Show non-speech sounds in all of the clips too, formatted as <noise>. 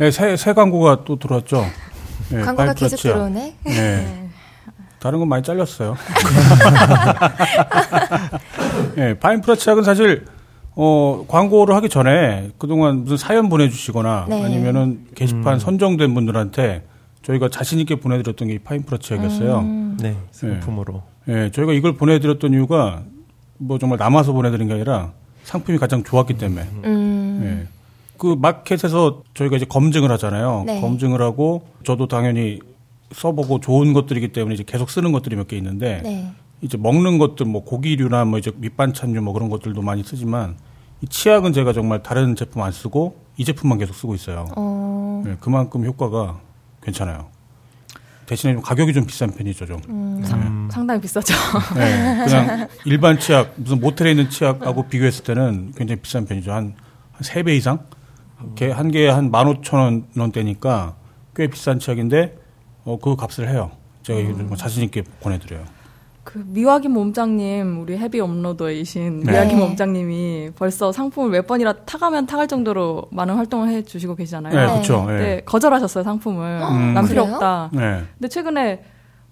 네, 새, 새 광고가 또 들어왔죠. 네, 광고가 파인프라 계속 치약. 들어오네. 네. 다른 건 많이 잘렸어요. <laughs> 네, 파인 프라 치약은 사실 어, 광고를 하기 전에 그동안 무슨 사연 보내주시거나 네. 아니면은 게시판 선정된 분들한테 저희가 자신있게 보내드렸던 게 이 파인 프라 치약이었어요. 음. 네, 상품으로. 예, 저희가 이걸 보내드렸던 이유가 뭐 정말 남아서 보내드린 게 아니라 상품이 가장 좋았기 때문에. 음. 예. 그 마켓에서 저희가 이제 검증을 하잖아요. 네. 검증을 하고 저도 당연히 써보고 좋은 것들이기 때문에 이제 계속 쓰는 것들이 몇 개 있는데 네. 이제 먹는 것들 뭐 고기류나 뭐 이제 밑반찬류 뭐 그런 것들도 많이 쓰지만 이 치약은 제가 정말 다른 제품 안 쓰고 이 제품만 계속 쓰고 있어요. 어. 예, 그만큼 효과가 괜찮아요. 대신에 좀 가격이 좀 비싼 편이죠, 좀. 음. 상, 상당히 비싸죠. <laughs> 네, 그냥 일반 치약, 무슨 모텔에 있는 치약하고 비교했을 때는 굉장히 비싼 편이죠. 한, 한 3배 이상? 개- 한 개에 한 15,000원 원대니까 꽤 비싼 치약인데, 어, 그 값을 해요. 제가 이거 좀 자신 있게 보내드려요. 그 미화김 몸장님 우리 헤비 업로더이신 네. 미화김 네. 몸장님이 벌써 상품을 몇 번이나 타가면 타갈 정도로 많은 활동을 해주시고 계시잖아요. 네, 네. 그쵸. 네, 네. 거절하셨어요 상품을. 음. 난 필요 그래요? 없다. 네. 근데 최근에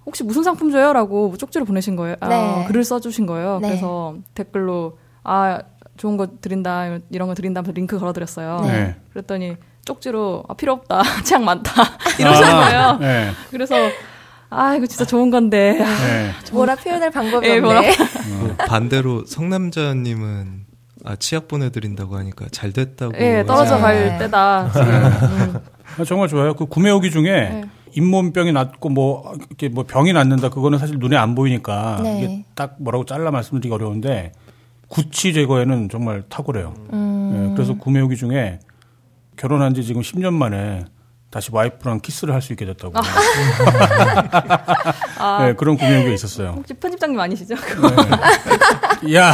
혹시 무슨 상품 줘요라고 쪽지를 보내신 거예요. 아, 네. 글을 써주신 거예요. 네. 그래서 댓글로 아 좋은 거 드린다 이런 거 드린다 하면서 링크 걸어드렸어요. 네. 그랬더니 쪽지로 아, 필요 없다 <laughs> 치약 많다 이러시는 아, 거예요. 네. 그래서 아 이거 진짜 좋은 건데 네. 뭐라 표현할 방법이 예, 뭐라- 없네. <laughs> 뭐 반대로 성남자님은 아, 치약 보내드린다고 하니까 잘 됐다고. 예 떨어져 네. 갈 때다. 지금. 음. 아, 정말 좋아요. 그 구매 후기 중에 네. 잇몸병이 낫고 뭐 이렇게 뭐 병이 낫는다 그거는 사실 눈에 안 보이니까 네. 이게 딱 뭐라고 잘라 말씀드리기 어려운데 구취 제거에는 정말 탁월해요. 음. 예, 그래서 구매 후기 중에 결혼한 지 지금 10년 만에 다시 와이프랑 키스를 할 수 있게 됐다고. 아, 네, <laughs> 그런 구매 후기가 있었어요. 혹시 편집장님 아니시죠? 야.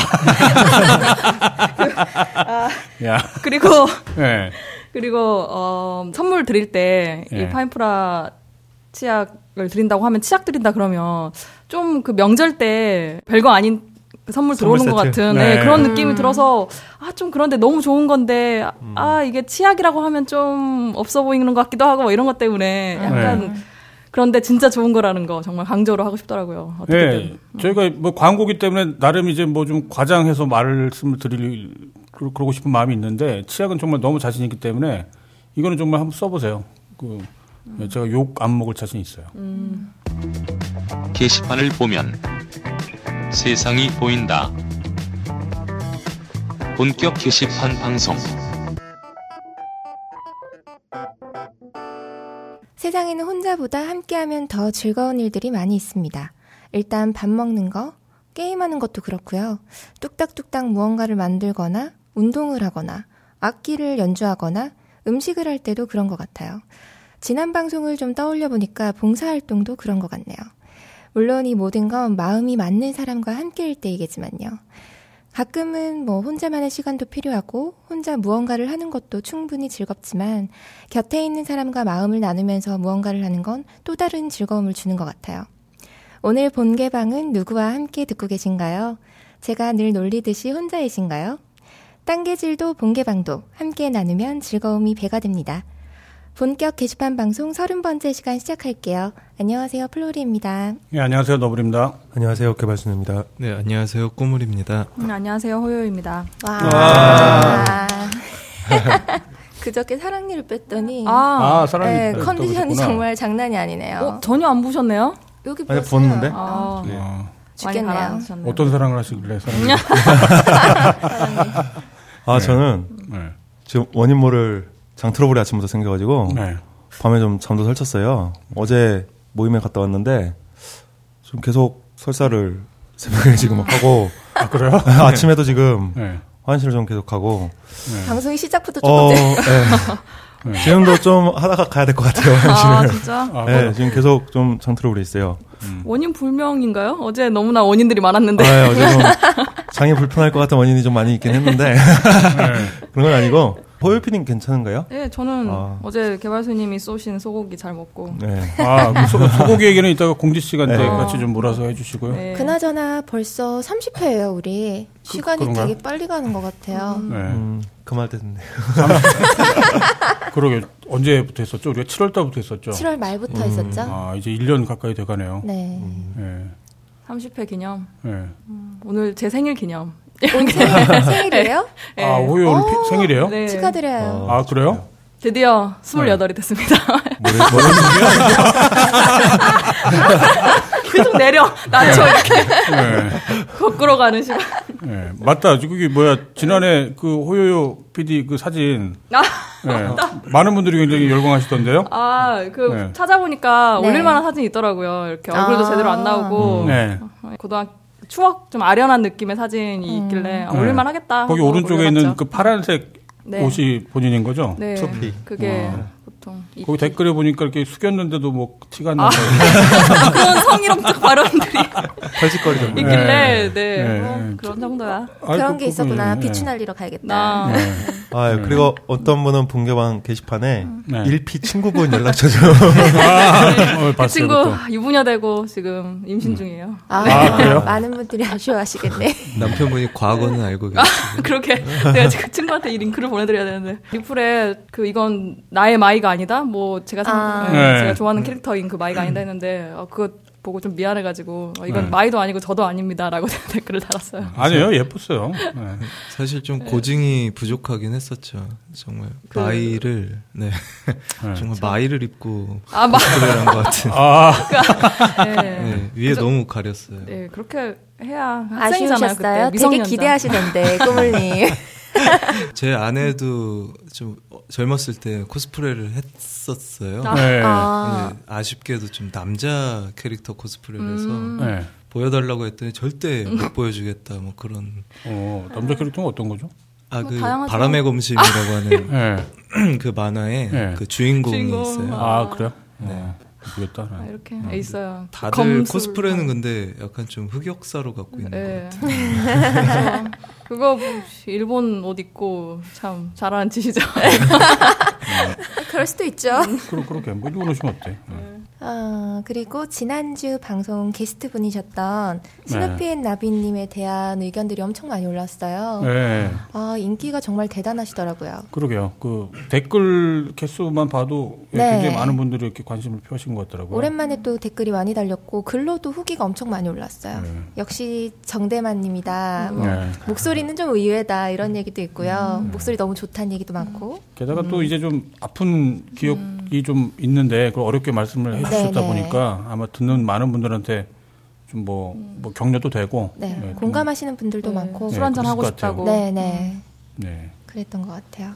야. 그리고 네. 그리고 어, 선물 드릴 때이 예. 파인프라 치약을 드린다고 하면 치약 드린다 그러면 좀 그 명절 때 별거 아닌 그 선물 들어오는 것. 같은 네. 네, 그런 느낌이 들어서 아 좀 그런데 너무 좋은 건데 아 이게 치약이라고 하면 좀 없어 보이는 것 같기도 하고 뭐 이런 것 때문에 약간 그런데 진짜 좋은 거라는 거 정말 강조를 하고 싶더라고요. 어떻게든. 네. 저희가 뭐 광고기 때문에 나름 이제 뭐 좀 과장해서 말씀을 드릴 그러- 그러고 싶은 마음이 있는데 치약은 정말 너무 자신 있기 때문에 이거는 정말 한번 써보세요. 그 네, 제가 욕 안 먹을 자신 있어요. 게시판을 보면 세상이 보인다. 본격 게시판 방송. 세상에는 혼자보다 함께하면 더 즐거운 일들이 많이 있습니다. 일단 밥 먹는 거, 게임하는 것도 그렇고요. 뚝딱뚝딱 무언가를 만들거나 운동을 하거나 악기를 연주하거나 음식을 할 때도 그런 것 같아요. 지난 방송을 좀 떠올려 보니까 봉사활동도 그런 것 같네요. 물론 이 모든 건 마음이 맞는 사람과 함께일 때이겠지만요. 가끔은 뭐 혼자만의 시간도 필요하고 혼자 무언가를 하는 것도 충분히 즐겁지만 곁에 있는 사람과 마음을 나누면서 무언가를 하는 건 또 다른 즐거움을 주는 것 같아요. 오늘 본 개방은 누구와 함께 듣고 계신가요? 제가 늘 놀리듯이 혼자이신가요? 딴개질도 본개방도 함께 나누면 즐거움이 배가 됩니다. 본격 게시판 방송 30번째 시간 시작할게요. 안녕하세요. 플로리입니다. 예, 안녕하세요. 너블입니다. 안녕하세요, 개발수뇌입니다. 네, 안녕하세요, 꼬물입니다. 음, 안녕하세요 호요입니다. 와. <laughs> 그저께 사랑니를 뺐더니 아, 아, 사랑니 네, 또 컨디션이. 정말 장난이 아니네요. 어, 전혀 안 보셨네요? 여기 아니. 보는데? 아, 어, 많이 죽겠네요. 어떤 사랑을 하시길래 사랑이 <laughs> 아, 네. 저는 네. 지금 원인 모를 장트러블이 아침부터 생겨가지고 네. 밤에 좀 잠도 설쳤어요. 어제 모임에 갔다 왔는데 좀 계속 설사를 <laughs> 새벽에 지금 하고 아, 그래요? <laughs> 아침에도 지금 네. 화장실을 좀 계속 하고 네. 방송이 시작부터 어, 조금 예. 지금도 좀 하다가 가야 될 것 같아요. 아 지금. 진짜 아, 네, 지금 계속 좀 오래 있어요. 원인 불명인가요? 어제 너무나 원인들이 많았는데. 아, 어제 좀 <laughs> 장이 불편할 것 같은 원인이 좀 많이 있긴 했는데 그런 건 아니고 호요피님 괜찮은가요? 네, 저는 아. 어제 개발수님이 쏘신 소고기 잘 먹고. 네. 아, 그 소, 소고기 얘기는 이따가 공지 시간 때 네. 같이 좀 몰아서 해주시고요. 네. 그나저나 벌써 30회예요, 우리. 시간이 그런가요? 되게 빨리 가는 것 같아요. 네. 음, 그말 됐네. <laughs> 그러게 언제부터 했었죠? 우리가 7월 달부터 했었죠. 7월 말부터 했었죠? 아, 이제 1년 가까이 돼가네요. 네. 네. 30회 기념. 네. 오늘 제 생일 기념. 오늘 생일, <laughs> 생일이에요? 네. 아, 호요 오늘 피- 생일이에요? 네. 축하드려요. 아, 그래요? 드디어 28이 됐습니다. 뭐래, 뭐래, <laughs> 계속 내려. 낮춰 이렇게 네. 거꾸로 가는 시간. 네. 맞다. 그게 뭐야. 지난해 그 호요요 PD 그 사진. 아, 네. 많은 분들이 굉장히 열광하시던데요? 아, 그 네. 찾아보니까 네. 올릴만한 사진이 있더라고요. 이렇게 얼굴도 아. 제대로 안 나오고 네. 고등학교 추억 좀 아련한 느낌의 사진이 있길래 아, 네. 올릴만 하겠다. 거기 하고 오른쪽에 있는 올려봤죠. 그 파란색 네. 옷이 본인인 거죠? 네, 투피. 그게 어. 보통 이- 거기 댓글에 보니까 이렇게 숙였는데도 뭐 티가 안 아. 나서. <laughs> 그런 성희롱적 발언들이 <laughs> 털짓거리던데. 있길래 네, 네. 뭐 그런 정도야. 그런 게 있었구나. 네. 비추 날리러 가야겠다. 나 네. 아, 그리고 어떤 분은 본개방 게시판에 네. 일피 친구분 <laughs> 연락처 좀. 아, 어, 그 봤어요. 친구. 유부녀 되고 지금 임신 중이에요. 아, 아, 그래요? 많은 분들이 아쉬워하시겠네. 남편분이 과거는 알고 계시고 그렇게 내가 지금 친구한테 이 링크를 보내드려야 되는데 리플에 그 이건 나의 마이가 아니다. 뭐 제가 생- 아. 네, 네. 제가 좋아하는 캐릭터인 그 마이가 아니다 했는데 어, 그거 보고 좀 미안해가지고 어, 이건 네. 마이도 아니고 저도 아닙니다라고 <laughs> 댓글을 달았어요. 아니에요. 예뻤어요. 네. 사실 좀 고증이 부족하긴 했었죠. 정말 그- 마이를 네 네. <laughs> 정말 마이를 입고 아, 마, 한것 같은. 아, <laughs> 네. 네, 위에 너무 가렸어요. 네, 그렇게 해야 학생이잖아요. 그때 아쉬우셨어요? 되게 미성년자. 기대하시던데, 꾸물님. 제 아내도 좀 어, 젊었을 때 코스프레를 했었어요. 아. 네. 아, 근데 아쉽게도 좀 남자 캐릭터 코스프레를 해서 음. 네. 보여달라고 했더니 절대 못 보여주겠다 뭐 그런 어, 남자 캐릭터는 어떤 거죠? 아뭐그 다양하죠. 바람의 검심이라고 하는 네. <clears throat> 그 만화에 네. 그 주인공이 주인공. 있어요. 아, 그래요? 네. 어, 모르겠다. 아, 이렇게 있어요. 다들 검술. 코스프레는 근데 약간 좀 흑역사로 갖고 있는 것 네. 같아요. 그래서 <laughs> 그거 일본 옷 입고 참 잘하는 짓이죠. <laughs> 그럴 수도 있죠. 그러, 그렇게 뭐 입고 오시면 어때? 네. 아, 그리고 지난주 방송 게스트 분이셨던 네. 스누피 앤 나비님에 대한 의견들이 엄청 많이 올랐어요. 네. 아, 인기가 정말 대단하시더라고요. 그러게요. 그 댓글 개수만 봐도 예, 네. 굉장히 많은 분들이 이렇게 관심을 표하신 것 같더라고요. 오랜만에 또 댓글이 많이 달렸고 글로도 후기가 엄청 많이 올랐어요. 네. 역시 정대만님이다. 뭐 네. 목소리는 좀 의외다 이런 얘기도 있고요. 목소리 너무 좋다는 얘기도 많고. 게다가 또 이제 좀 아픈 기억이 좀 있는데 그걸 어렵게 말씀을 해주 <laughs> 셨다 네네. 보니까 아마 듣는 많은 분들한테 좀뭐 뭐 격려도 되고 네, 네, 좀- 공감하시는 분들도 네, 많고. 네, 술 한잔 그랬을 하고. 싶다고. 네, 네. 네. 그랬던 것 같아요.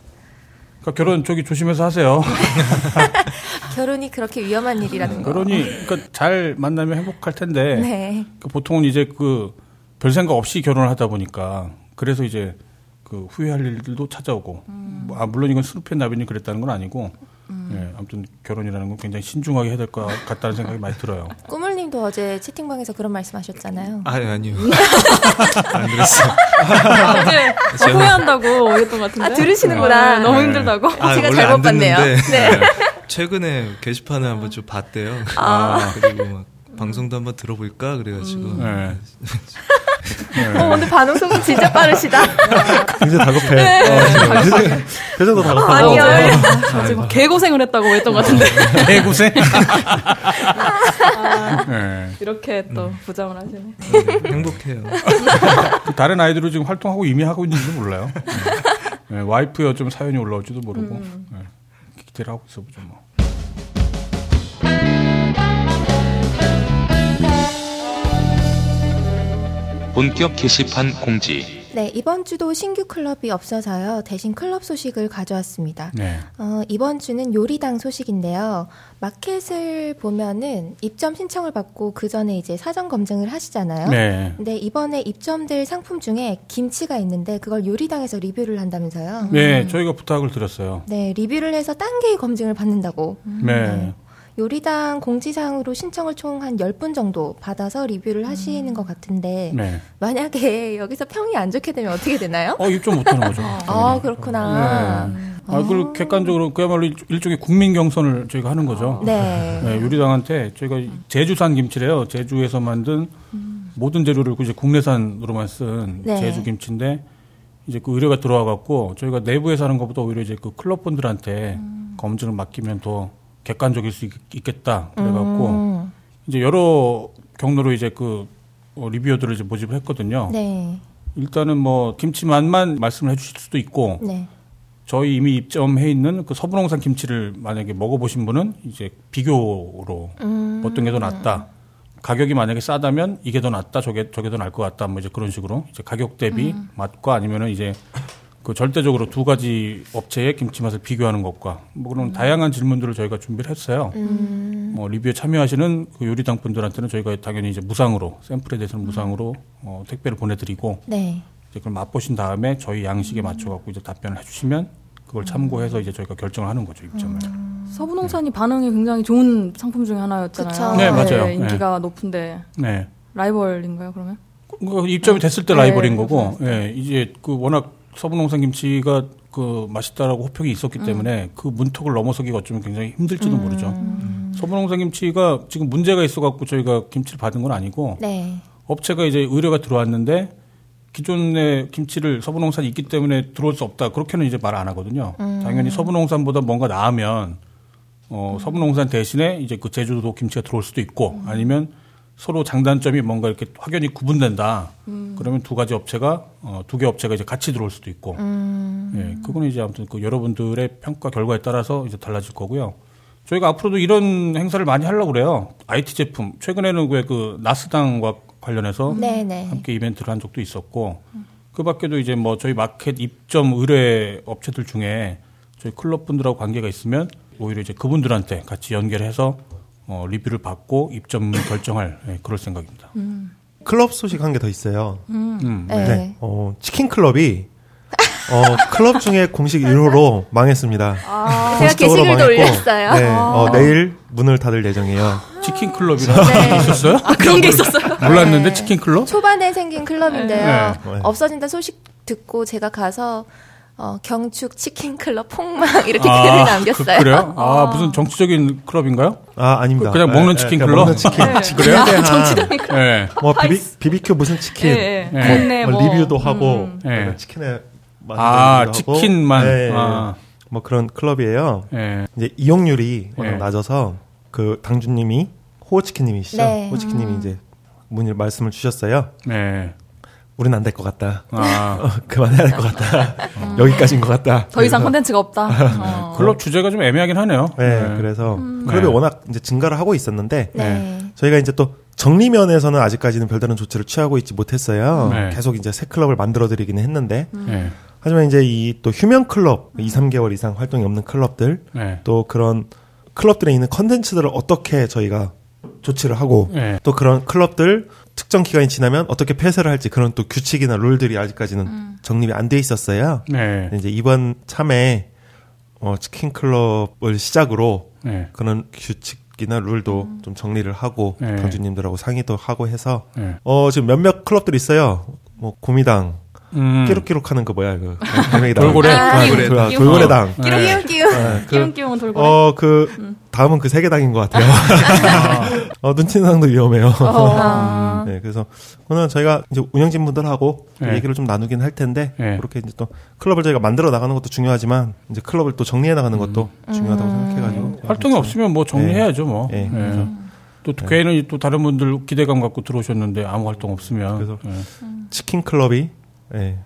그러니까 결혼 저기 조심해서 하세요. <laughs> 결혼이 그렇게 위험한 일이라는 거. 결혼이 그러니까 잘 만나면 행복할 텐데 네. 그 보통은 이제 그 별 생각 없이 결혼을 하다 보니까 그래서 이제 그 후회할 일들도 찾아오고 뭐, 아 물론 이건 스누펜 나비님 그랬다는 건 아니고 예, 아무튼 결혼이라는 건 굉장히 신중하게 해야 될 것 같다는 생각이 많이 들어요. <laughs> 꾸물님도 어제 채팅방에서 그런 말씀하셨잖아요. 아니 아니요. <laughs> 안 그랬어. 어제 어, 후회한다고 했던 것 같은데. 아, 들으시는구나. 네, 너무 네. 힘들다고. 아, 제가 원래 잘못 안 봤네요. 듣는데 <laughs> 네. 최근에 게시판을 한번 좀 봤대요. 아. 그리고 막 방송도 한번 들어볼까 그래가지고 네. 어, 오늘 반응 속은 진짜 빠르시다. 굉장히 다급해. 어, 지금. 표정 도 다급하고. 아니요. 아, 지금 개고생을 했다고 했던 것 같은데. 대구생. 네. 이렇게 또 부장을 하시네. 네, 행복해요. 그 다른 아이들은 지금 활동하고 이미 하고 있는지 몰라요. 네. 네, 와이프여 좀 사연이 올라올지도 모르고 네. 기대를 하고 있어 보죠 뭐. 본격 게시판 공지 네, 이번 주도 신규 클럽이 없어서요. 대신 클럽 소식을 가져왔습니다. 네. 어, 이번 주는 요리당 소식인데요. 마켓을 보면은 입점 신청을 받고 그 전에 이제 사전 검증을 하시잖아요. 네. 근데 이번에 입점될 상품 중에 김치가 있는데 그걸 요리당에서 리뷰를 한다면서요. 네, 저희가 부탁을 드렸어요. 네, 리뷰를 해서 단계의 검증을 받는다고. 네. 요리당 공지사항으로 신청을 총 한 10분 정도 받아서 리뷰를 하시는 것 같은데 네. 만약에 <laughs> 여기서 평이 안 좋게 되면 어떻게 되나요? 어, 입점 못하는 거죠. 아, 그렇구나. 아, 그리고 객관적으로 그야말로 일- 일종의 국민 경선을 저희가 하는 거죠. 네. 네, 요리당한테 저희가 제주산 김치래요. 제주에서 만든 모든 재료를 이제 국내산으로만 쓴 네. 제주 김치인데 이제 그 의뢰가 들어와 갖고 저희가 내부에서 하는 것보다 오히려 이제 그 클럽 분들한테 검증을 맡기면 더 객관적일 수 있, 겠다 그래갖고 음. 이제 여러 경로로 이제 그 어, 리뷰어들을 이제 모집을 했거든요. 네. 일단은 뭐 김치만만 말씀을 해주실 수도 있고 네. 저희 이미 입점해 있는 그 서분홍산 김치를 만약에 먹어보신 분은 이제 비교로 음. 어떤 게 더 낫다. 가격이 만약에 싸다면 이게 더 낫다, 저게 저게 더 나을 것 같다, 뭐 이제 그런 식으로 이제 가격 대비 음. 맛과 아니면은 이제 그 절대적으로 두 가지 업체의 김치 맛을 비교하는 것과 뭐 그런 다양한 질문들을 저희가 준비를 했어요. 음. 뭐 리뷰에 참여하시는 그 요리당 분들한테는 저희가 당연히 이제 무상으로 샘플에 대해서는 무상으로 어, 택배를 보내드리고 네. 이제 그걸 맛보신 다음에 저희 양식에 맞춰 갖고 이제 답변을 해주시면 그걸 참고해서 이제 저희가 결정을 하는 거죠 입점을. 서부농산이 반응이 굉장히 좋은 상품 중에 하나였잖아요. 그쵸. 네, 맞아요. 인기가 높은데 네. 라이벌인가요, 그러면? 그 입점이 됐을 때 네, 라이벌인 거고, 그렇죠. 예, 이제 그 워낙 서부농산 김치가 그 맛있다라고 호평이 있었기 때문에 그 문턱을 넘어서기가 어쩌면 굉장히 힘들지도 모르죠. 서부농산 김치가 지금 문제가 있어갖고 저희가 김치를 받은 건 아니고 네. 업체가 이제 의뢰가 들어왔는데 기존의 김치를 서부농산이 있기 때문에 들어올 수 없다. 그렇게는 이제 말 안 하거든요. 당연히 서부농산보다 뭔가 나으면 어, 서부농산 대신에 이제 그 제주도 김치가 들어올 수도 있고 아니면 서로 장단점이 뭔가 이렇게 확연히 구분된다. 그러면 두 가지 업체가 어, 두 개 업체가 이제 같이 들어올 수도 있고. 예, 그거는 이제 아무튼 그 여러분들의 평가 결과에 따라서 이제 달라질 거고요. 저희가 앞으로도 이런 행사를 많이 하려고 그래요. IT 제품 최근에는 왜그 나스당과 관련해서 네, 네. 함께 이벤트를 한 적도 있었고 그 밖에도 이제 뭐 저희 마켓 입점 의뢰 업체들 중에 저희 클럽 분들하고 관계가 있으면 오히려 이제 그분들한테 같이 연결해서 어, 리뷰를 받고 입점 결정할 예, 그럴 생각입니다. 클럽 소식 한 개 더 있어요. 음, 네. 어, 치킨 클럽이 어, 클럽 중에 공식 1호로 망했습니다. 제가 공식적으로 게시글도 망했고, 올렸어요. 네, 어, 내일 문을 닫을 예정이에요. 치킨 클럽이라는 게 있었어요? 아, 그런 게 있었어요. <laughs> 몰랐는데 네. 치킨 클럽? 초반에 생긴 클럽인데요. 네. 네. 없어진다 소식 듣고 제가 가서 어, 경축 치킨 클럽 폭망 이렇게 아, 글을 남겼어요. 그, 래요 아, 무슨 정치적인 클럽인가요? 아, 아닙니다. 그 냥 먹는 네, 치킨 네, 클럽? 먹는 치킨. 네. 그래야 돼. 정치적인 예. 뭐 비비, 비비큐 무슨 치킨. 네. 국내 뭐, 뭐, 리뷰도 하고 음. 네. 치킨에 아. 치킨만. 네, 아. 뭐 그런 클럽이에요. 예. 이제 이용률이 워낙 네. 낮아서 그 당주님이 호치킨님이시죠. 네. 호치킨님이 이제 문의 말씀을 주셨어요. 네. 우린 안될 것 같다. 아, <laughs> 어, 그만해야 될 것 같다. 여기까지인 것 같다. 더 이상 컨텐츠가 없다. <laughs> 어. 클럽 주제가 좀 애매하긴 하네요. 네, 그래서 클럽이 네. 워낙 이제 증가를 하고 있었는데 네. 저희가 이제 또 정리면에서는 아직까지는 별다른 조치를 취하고 있지 못했어요. 네. 계속 이제 새 클럽을 만들어 드리기는 했는데 네. 하지만 이제 이 또 휴면 클럽 2, 3개월 이상 활동이 없는 클럽들 네. 또 그런 클럽들에 있는 컨텐츠들을 어떻게 저희가 조치를 하고 네. 또 그런 클럽들 특정 기간이 지나면 어떻게 폐쇄를 할지 그런 또 규칙이나 룰들이 아직까지는 정립이 안 돼 있었어요. 네. 이제 이번 참에 어, 치킨 클럽을 시작으로 네. 그런 규칙이나 룰도 좀 정리를 하고 네. 당주님들하고 상의도 하고 해서 네. 어 지금 몇몇 클럽들이 있어요. 뭐 구미당 음. 끼룩끼룩 하는 그 뭐야 그 돌고래당 돌고래? 아, 돌고래 끼룩. 돌고래당 네. 끼우 끼우. 네, 그, 끼웅끼웅은 돌고. 어그 다음은 그 세계당인 것 같아요. <laughs> 어 눈치상도 위험해요. 아. <laughs> 네, 그래서 오늘 저희가 이제 운영진 분들하고 좀 네. 얘기를 좀 나누긴 할 텐데 네. 그렇게 이제 또 클럽을 저희가 만들어 나가는 것도 중요하지만 이제 클럽을 또 정리해 나가는 것도 중요하다고 생각해가지고 활동이 없으면 뭐 정리해야죠, 뭐. 네, 네. 그래서 또 괜히 또 다른 분들 기대감 갖고 들어오셨는데 아무 활동 없으면. 그래서 네. 치킨 클럽이 예,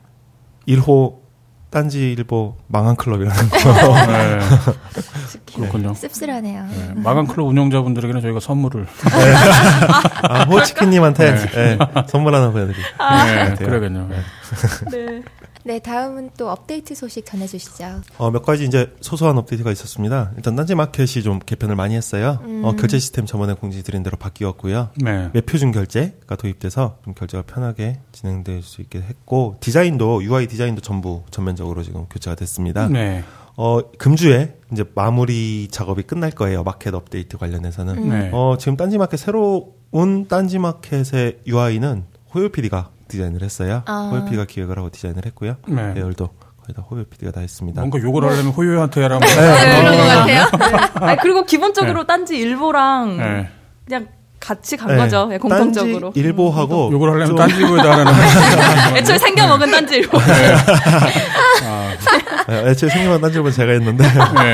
1호 딴지 일보 망한 클럽이라는 거. <laughs> 네. 그렇군요. 씁쓸하네요. 네, 마감 클럽 운영자분들에게는 저희가 선물을 아, 호치키님한테 네, 선물 하나 보내드릴게요. 네, 그러겠네요. 네. 네. 네, 다음은 또 업데이트 소식 전해주시죠. 어, 몇 가지 이제 소소한 업데이트가 있었습니다. 일단 딴지 마켓이 좀 개편을 많이 했어요. 어, 결제 시스템 저번에 공지 드린 대로 바뀌었고요. 네. 웹표준 결제가 도입돼서 좀 결제가 편하게 진행될 수 있게 했고 디자인도 UI 디자인도 전부 전면적으로 지금 교체가 됐습니다. 네. 어, 금주에 이제 마무리 작업이 끝날 거예요. 마켓 업데이트 관련해서는. 네. 어, 지금 딴지 마켓 새로운 딴지 마켓의 UI는 호요 PD가 디자인을 했어요. 아. 호요 PD가 기획을 하고 디자인을 했고요. 네. 계열도 거의 다 호요 PD가 다 했습니다. 뭔가 욕을 하려면 호요한테 하라면 네, 그런 것 같아요. <laughs> <laughs> 아니, 그리고 기본적으로 네. 딴지 일보랑 네. 그냥 같이 간 네. 거죠. 예, 공통적으로. 딴지 일보하고 욕을 하려면 좀- 딴지보에다 하라는 <laughs> 애초에 생겨 먹은 딴지 일보. 네, 애초에 생각한 딴지 일보는 제가 했는데 네.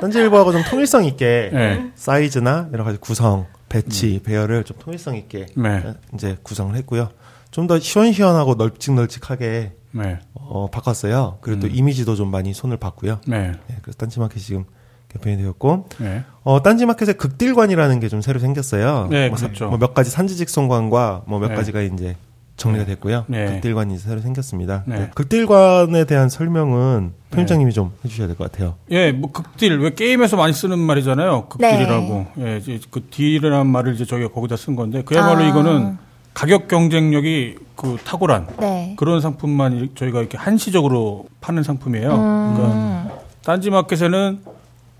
딴지 일보하고 좀 통일성 있게 네. 사이즈나 여러 가지 구성, 배치, 배열을 좀 통일성 있게 네. 이제 구성을 했고요. 좀 더 시원시원하고 널찍널찍하게 네. 어, 바꿨어요. 그리고 또 음. 이미지도 좀 많이 손을 봤고요. 네. 네, 그래서 딴지마켓이 지금 개편이 되었고, 네. 어, 딴지마켓에 극딜관이라는 게 좀 새로 생겼어요. 네, 뭐, 사- 그렇죠. 뭐 몇 가지 산지직송관과 뭐몇 네. 가지가 이제 정리가 됐고요. 네. 극딜관이 새로 생겼습니다. 네. 네, 극딜관에 대한 설명은 편집장님이 좀 해주셔야 될 것 같아요. 예, 뭐 극딜 왜 게임에서 많이 쓰는 말이잖아요. 극딜이라고. 예, 이제 그 딜이라는 말을 이제 저희가 거기다 쓴 건데 그야말로 아. 이거는 가격 경쟁력이 그 탁월한 네. 그런 상품만 이- 저희가 이렇게 한시적으로 파는 상품이에요. 그러니까 딴지 마켓에는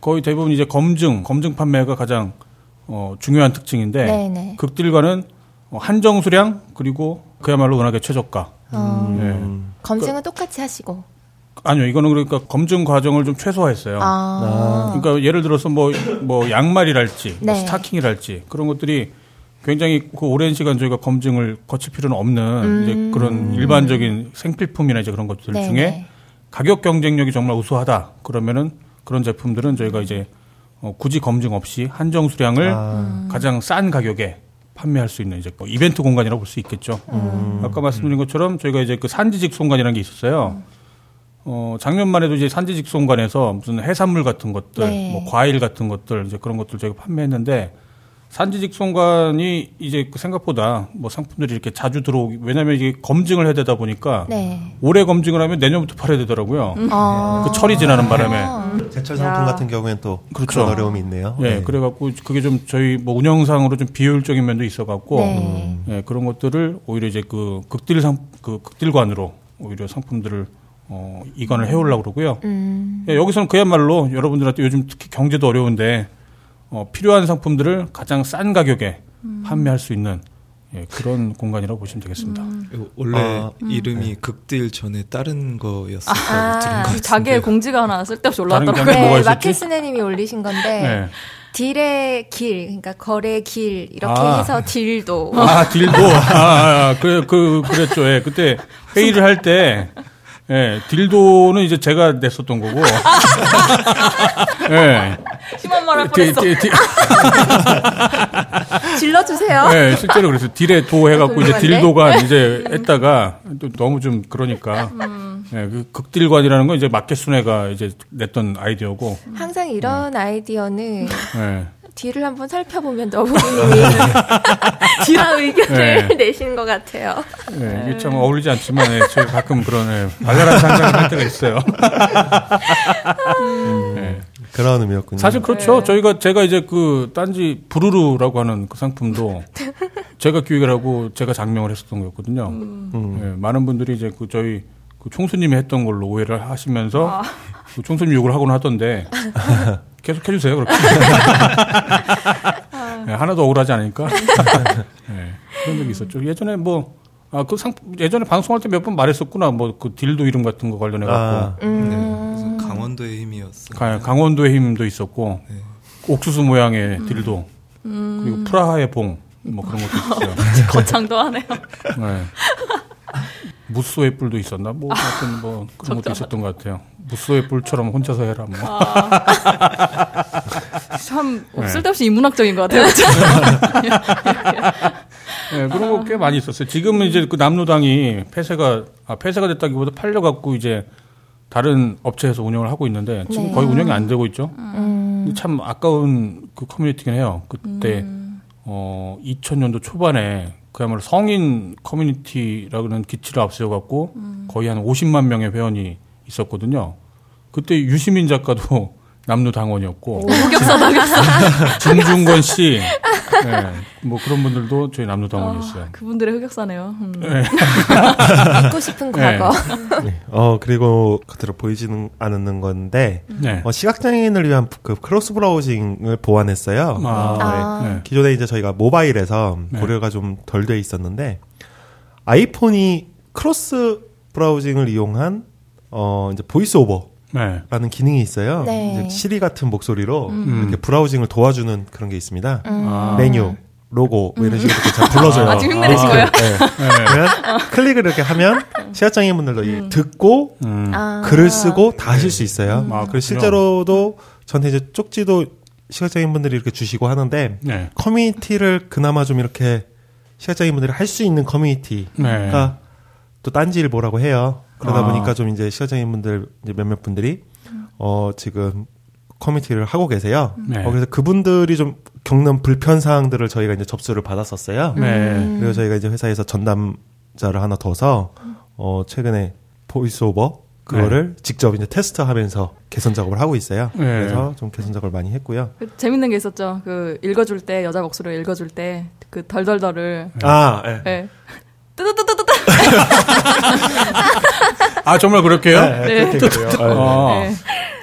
거의 대부분 이제 검증, 검증 판매가 가장 어, 중요한 특징인데 네네. 극딜과는 어, 한정 수량 그리고 그야말로 워낙에 최저가. 어, 예. 검증은 똑같이 하시고. 아니요, 이거는 그러니까 검증 과정을 좀 최소화했어요. 아. 그러니까 예를 들어서 뭐, 뭐 양말이랄지, 뭐 네. 스타킹이랄지 그런 것들이 굉장히 그 오랜 시간 저희가 검증을 거칠 필요는 없는 이제 그런 일반적인 생필품이나 이제 그런 것들 음. 네네. 중에 가격 경쟁력이 정말 우수하다. 그러면은 그런 제품들은 저희가 이제 어, 굳이 검증 없이 한정 수량을 아. 가장 싼 가격에 판매할 수 있는 이제 뭐 이벤트 공간이라고 볼 수 있겠죠. 음. 아까 말씀드린 것처럼 저희가 이제 그 산지 직 송관이라는 게 있었어요. 어, 작년만 해도 이제 산지 직 송관에서 무슨 해산물 같은 것들, 네. 뭐 과일 같은 것들 이제 그런 것들 저희가 판매했는데 산지직 송관이 이제 그 생각보다 뭐 상품들이 이렇게 자주 들어오기 왜냐하면 이게 검증을 해야 되다 보니까 네. 올해 검증을 하면 내년부터 팔아야 되더라고요. 어. 그 철이 지나는 바람에. 제철 상품 같은 경우에는 또 그렇죠. 그런 어려움이 있네요. 예, 네. 그래갖고 그게 좀 저희 뭐 운영상으로 좀 비효율적인 면도 있어갖고 네. 예, 그런 것들을 오히려 이제 그 극딜 상, 그 극딜관으로 오히려 상품들을 어, 이관을 해오려고 그러고요. 음. 예, 여기서는 그야말로 여러분들한테 요즘 특히 경제도 어려운데 어, 필요한 상품들을 가장 싼 가격에 판매할 수 있는 예, 그런 공간이라고 보시면 되겠습니다. 이거 원래 아, 이름이 극딜 전에 다른 거였었다고 아, 들은 것 같은데. 자기의 공지가 하나 쓸데없이 올라왔더라고요. 뭐가 네? 마켓스네님이 올리신 건데 네. 딜의 길, 그러니까 거래 길 이렇게 아. 해서 딜도. 아, 딜도. 아, 아, 아, 그래, 그, 그랬죠. 예. 그때 <laughs> 회의를 할 때, 예, 딜도는 이제 제가 냈었던 거고. <laughs> 예. 심한 말할 디- 뻔했어. <laughs> 질러주세요. 예, 실제로 그래서 딜에 도 해갖고 이제? 딜도가 이제 했다가 또 너무 좀 그러니까. 음. 예, 그 극딜관이라는 건 이제 마켓 순회가 이제 냈던 아이디어고. 항상 이런 아이디어는 예. 뒤를 한번 살펴보면 너부님이 <laughs> 뒤라 의견을 네. 내신 것 같아요. 예, 이게 참 어울리지 않지만, 예, 제가 가끔 그런, 예, 발랄한 상상을 할 때가 있어요. 예. 그런 의미였군요. 사실 그렇죠. 저희가 제가 이제 그 딴지 부르르라고 하는 그 상품도 제가 기획을 하고 제가 장명을 했었던 거였거든요. 음. 예, 많은 분들이 이제 그 저희 그 총수님이 했던 걸로 오해를 하시면서 그 총수님 욕을 하곤 하던데 <laughs> 계속 해주세요. 그렇게 예, <laughs> 하나도 억울하지 않으니까 예, <laughs> 그런 적이 있었죠. 예전에 뭐 아, 그 상, 예전에 방송할 때 몇 번 말했었구나. 뭐, 그 딜도 이름 같은 거 관련해갖고. 아, 음. 네, 강원도의 힘이었어. 가- 강원도의 힘도 있었고 네. 옥수수 모양의 딜도 그리고 프라하의 봉 뭐 그런 것도 있었어요. <laughs> 거창도 하네요. 네. 무쏘의 뿔도 있었나 뭐 하여튼 뭐 그런 것도 있었던 것 같아요. 무쏘의 뿔처럼 혼자서 해라 뭐. <laughs> 참 네. 쓸데없이 인문학적인 것 같아요. <laughs> 네, 그런 거 꽤 많이 있었어요. 지금은 이제 그 남로당이 폐쇄가 아 폐쇄가 됐다기보다 팔려갖고 이제 다른 업체에서 운영을 하고 있는데 지금 네. 거의 운영이 안 되고 있죠. 음. 참 아까운 그 커뮤니티긴 해요. 그때 음. 어 2000년도 초반에 그야말로 성인 커뮤니티라는 기치를 앞세워 갖고 음. 거의 한 50만 명의 회원이 있었거든요. 그때 유시민 작가도 남루 당원이었고 흑역사다, 흑역사. 진중권 씨, 네, 뭐 그런 분들도 저희 남루 당원이었어요. 그분들의 흑역사네요. 음. <laughs> 잊고 싶은 과거. 네. 어 그리고 그대로 보이지는 않는 건데 네. 어, 시각장애인을 위한 그 cross browsing을 보완했어요. 아, 어, 네. 아. 네. 기존에 이제 저희가 모바일에서 네. 고려가 좀 덜 돼 있었는데 아이폰이 cross browsing을 이용한 어 이제 VoiceOver 라는 네. 기능이 있어요. 네. 이제 Siri 같은 목소리로 음. 이렇게 browsing을 도와주는 그런 게 있습니다. 음. 아. 메뉴, 로고 뭐 이런 식으로 이렇게 잘 불러줘요. 아, 지금 흉내내신 거예요? 네. <laughs> 네. 그러면 클릭을 이렇게 하면 시각장애인 분들도 이 듣고 음. 아. 글을 쓰고 다 하실 수 있어요. 아, 그리고. 실제로도 저한테 이제 쪽지도 시각장애인 분들이 이렇게 주시고 하는데 네. 커뮤니티를 그나마 좀 이렇게 시각장애인 분들이 할 수 있는 커뮤니티가 네. 또 딴지일보라고 해요. 그러다 아. 보니까 좀 이제 시각장애인 분들 이제 몇몇 분들이 어 지금 커뮤니티를 하고 계세요. 네. 어, 그래서 그분들이 좀 겪는 불편 사항들을 저희가 이제 접수를 받았었어요. 네. 그리고 저희가 이제 회사에서 전담자를 하나 둬서 어 최근에 VoiceOver 그거를 직접 이제 테스트하면서 개선 작업을 하고 있어요. 네. 그래서 좀 개선 작업을 많이 했고요. 그 재밌는 게 있었죠. 그 읽어줄 때 여자 목소리로 읽어줄 때 그 덜덜덜을 아, 예. 예. 뜨뜨뜨뜨뜨 아 정말 그렇게요? 네, 그렇게 그래요. 예. 어. 네.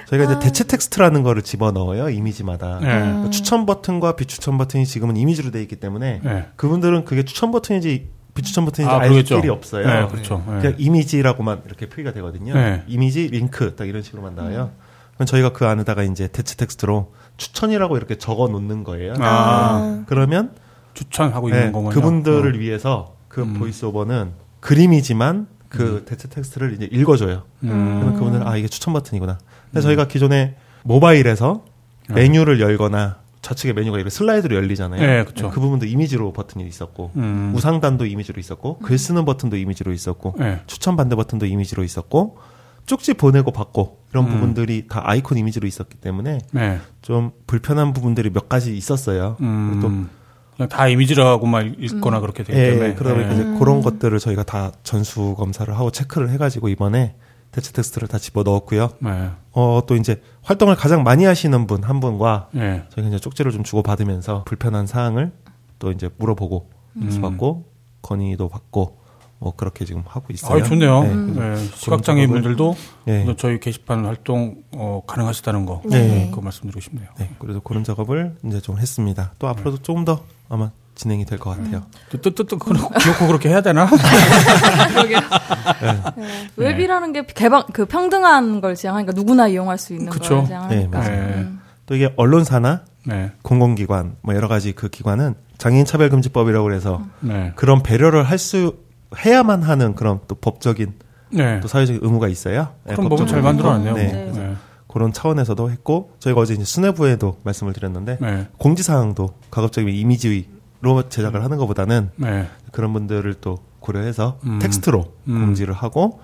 저희가 이제 대체 텍스트라는 거를 집어넣어요 이미지마다 네. 그러니까 추천 버튼과 비추천 버튼이 지금은 이미지로 돼 있기 때문에 네. 그분들은 그게 추천 버튼인지 비추천 버튼인지 아, 알 그러겠죠. 길이 없어요. 네, 그렇죠. 네. 그냥 이미지라고만 이렇게 표기가 되거든요. 네. 이미지 링크 딱 이런 식으로만 나와요. 그럼 저희가 그 안에다가 이제 대체 텍스트로 추천이라고 이렇게 적어 놓는 거예요. 아, 그러면 추천하고 네, 있는 거군요. 그분들을 어. 위해서 그 음. VoiceOver는 그림이지만 그 대체 텍스트를 이제 읽어줘요. 음. 그러면 그분들은 아 이게 추천 버튼이구나. 근데 저희가 기존에 모바일에서 네. 메뉴를 열거나 좌측에 메뉴가 이렇게 슬라이드로 열리잖아요. 네, 그쵸. 그 부분도 이미지로 버튼이 있었고 음. 우상단도 이미지로 있었고 글 쓰는 버튼도 이미지로 있었고 네. 추천 반대 버튼도 이미지로 있었고 쪽지 보내고 받고 이런 음. 부분들이 다 아이콘 이미지로 있었기 때문에 네. 좀 불편한 부분들이 몇 가지 있었어요. 음. 또 다 이미지라고만 읽거나 그렇게 되기 예, 때문에. 그러다 보니까 예. 이제 그런 것들을 저희가 다 전수 검사를 하고 체크를 해가지고 이번에 대체 텍스트를 다 집어 넣었고요. 네. 어, 또 이제 활동을 가장 많이 하시는 분 한 분과 네. 저희가 이제 쪽지를 좀 주고 받으면서 불편한 사항을 또 이제 물어보고 음. 받고 건의도 받고 뭐 그렇게 지금 하고 있어요. 아, 좋네요. 네. 네. 시각장애인 분들도 네. 저희 게시판 활동 어, 가능하시다는 거. 네. 그거 말씀드리고 싶네요. 네, 그래서 그런 작업을 이제 좀 했습니다. 또 앞으로도 조금 더 아마 진행이 될 것 같아요. 뜨뜨뜨 기억고 그렇게 해야 되나? <laughs> 그러게. 네. 웹이라는 게 개방 그 평등한 걸 지향하니까 누구나 이용할 수 있는 그쵸. 걸 지향하니까. 네, 맞아요. 네. 음. 또 이게 언론사나 네. 공공기관 뭐 여러 가지 그 기관은 장애인 차별금지법이라고 그래서 네. 그런 배려를 할 수 해야만 하는 그런 또 법적인 네. 또 사회적인 의무가 있어요. 네, 그런 법은 잘. 만들어놨네요. 네. 네. 네. 그런 차원에서도 했고 저희가 어제 이제 수뇌부에도 말씀을 드렸는데 네. 공지 사항도 가급적이면 이미지로 제작을 하는 것보다는 네. 그런 분들을 또 고려해서 음. 텍스트로 음. 공지를 하고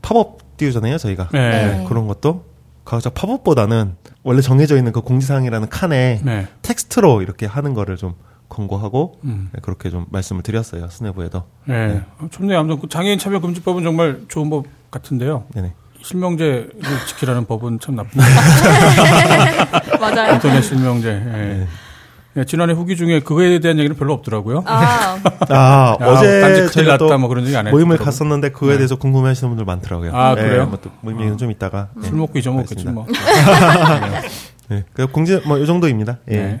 팝업 띄우잖아요 저희가 네. 네. 그런 것도 가급적 팝업보다는 원래 정해져 있는 그 공지사항이라는 칸에 네. 텍스트로 이렇게 하는 거를 좀 권고하고 음. 네, 그렇게 좀 말씀을 드렸어요 수뇌부에도 네. 어, 좋네요. 아무튼 그 장애인 차별 금지법은 정말 좋은 법 같은데요. 네네 실명제를 지키라는 법은 참 나쁜 <laughs> 맞아요. 인터넷 실명제. 예. 예, 지난해 후기 중에 그거에 대한 얘기는 별로 없더라고요. 아, <laughs> 아 야, 어제 딴지 큰일 저희가 또 났다 뭐 그런 얘기 안 했더라고요. 모임을 갔었는데 그거에 네. 대해서 궁금해하시는 분들 많더라고요. 아, 그래요? 뭐또 모임 얘기는 좀 이따가 네, 술 먹고 잊어먹겠지 뭐. <laughs> 네, 그 공지 뭐 이 정도입니다. 예.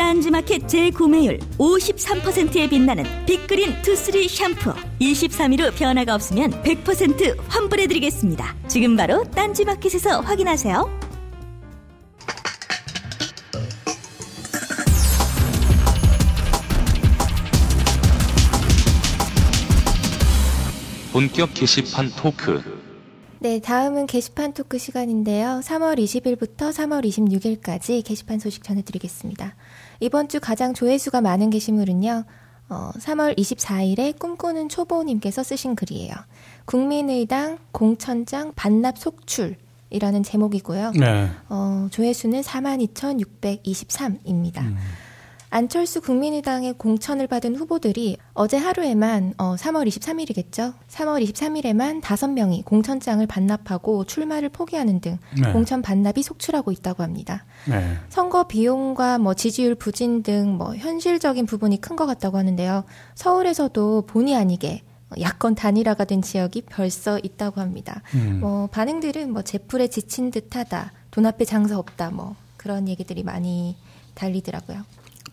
딴지마켓 재구매율 53%에 빛나는 빅그린 투쓰리 샴푸 23일 후 변화가 없으면 100% 환불해드리겠습니다. 지금 바로 딴지마켓에서 확인하세요. 본격 게시판 토크. 네, 다음은 게시판 토크 시간인데요. 3월 20일부터 3월 26일까지 게시판 소식 전해드리겠습니다. 이번 주 가장 조회수가 많은 게시물은요. 어, 3월 24일에 꿈꾸는 초보님께서 쓰신 글이에요. 국민의당 공천장 반납 속출 이라는 제목이고요. 네. 어, 조회수는 42,623입니다. 안철수 국민의당의 공천을 받은 후보들이 어제 하루에만 어, 3월 23일이겠죠. 3월 23일에만 5명이 공천장을 반납하고 출마를 포기하는 등 네. 공천 반납이 속출하고 있다고 합니다. 네. 선거 비용과 뭐 지지율 부진 등 뭐 현실적인 부분이 큰 것 같다고 하는데요. 서울에서도 본의 아니게 야권 단일화가 된 지역이 벌써 있다고 합니다. 음. 뭐 반응들은 뭐 제풀에 지친 듯하다, 돈 앞에 장사 없다, 뭐 그런 얘기들이 많이 달리더라고요.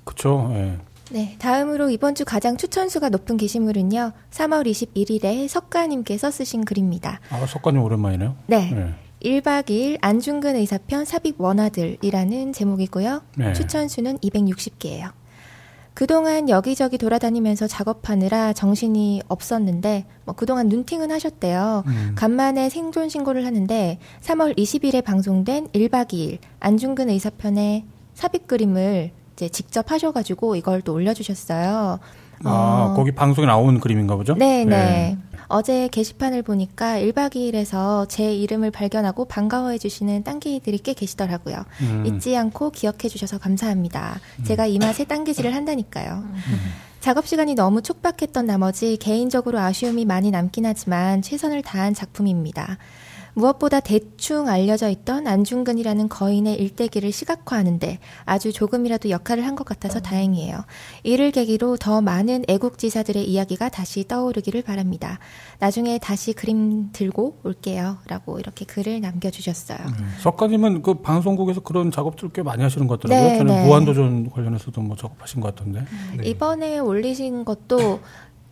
그쵸. 예. 네, 다음으로 이번 주 가장 추천수가 높은 게시물은요. 3월 21일에 석가님께서 쓰신 글입니다. 아, 석관님 오랜만이네요. 네. 1박 2일 안중근 의사편 삽입 원화들이라는 제목이고요. 네. 추천수는 260개예요. 그동안 여기저기 돌아다니면서 작업하느라 정신이 없었는데 뭐 그동안 눈팅은 하셨대요. 음. 간만에 생존 신고를 하는데 3월 20일에 방송된 1박 2일 안중근 의사편의 삽입 그림을 이제 직접 하셔가지고 이걸 또 올려주셨어요. 아, 어, 거기 방송에 나온 그림인가 보죠? 네, 네. 어제 게시판을 보니까 1박 2일에서 제 이름을 발견하고 반가워해 주시는 딴개이들이 꽤 계시더라고요. 음. 잊지 않고 기억해 주셔서 감사합니다. 제가 이 맛에 딴개질을 한다니까요. 작업 시간이 너무 촉박했던 나머지 개인적으로 아쉬움이 많이 남긴 하지만 최선을 다한 작품입니다. 무엇보다 대충 알려져 있던 안중근이라는 거인의 일대기를 시각화하는데 아주 조금이라도 역할을 한 것 같아서 다행이에요. 이를 계기로 더 많은 애국지사들의 이야기가 다시 떠오르기를 바랍니다. 나중에 다시 그림 들고 올게요. 라고 이렇게 글을 남겨주셨어요. 석가님은 그 방송국에서 그런 작업들 꽤 많이 하시는 것 같더라고요. 네, 저는 네. 무한도전 관련해서도 뭐 작업하신 것 같던데. 이번에 올리신 것도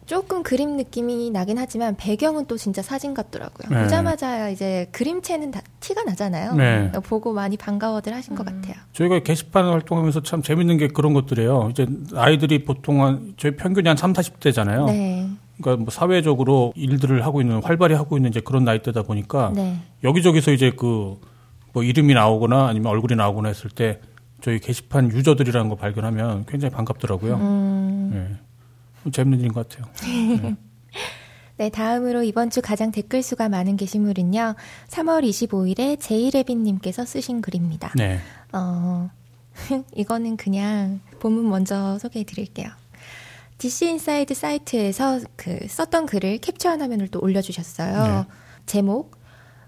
조금 그림 느낌이 나긴 하지만 배경은 또 진짜 사진 같더라고요. 네. 보자마자 이제 그림체는 다 티가 나잖아요. 네. 보고 많이 반가워들 하신 것 같아요. 저희가 게시판 활동하면서 참 재밌는 게 그런 것들이에요. 이제 아이들이 보통 한, 저희 평균이 한 3, 40대잖아요. 네. 그러니까 뭐 사회적으로 일들을 하고 있는, 활발히 하고 있는 이제 그런 나이대다 보니까 네. 여기저기서 이제 그 뭐 이름이 나오거나 아니면 얼굴이 나오거나 했을 때 저희 게시판 유저들이라는 거 발견하면 굉장히 반갑더라고요. 음. 네. 재밌는 일인 것 같아요. <laughs> 네, 다음으로 이번 주 가장 댓글 수가 많은 게시물은요. 3월 25일에 제이레빈님께서 쓰신 글입니다. 네. 어, <laughs> 이거는 그냥 본문 먼저 소개해 드릴게요. DC 인사이드 사이트에서 그 썼던 글을 캡처한 화면을 또 올려주셨어요. 제목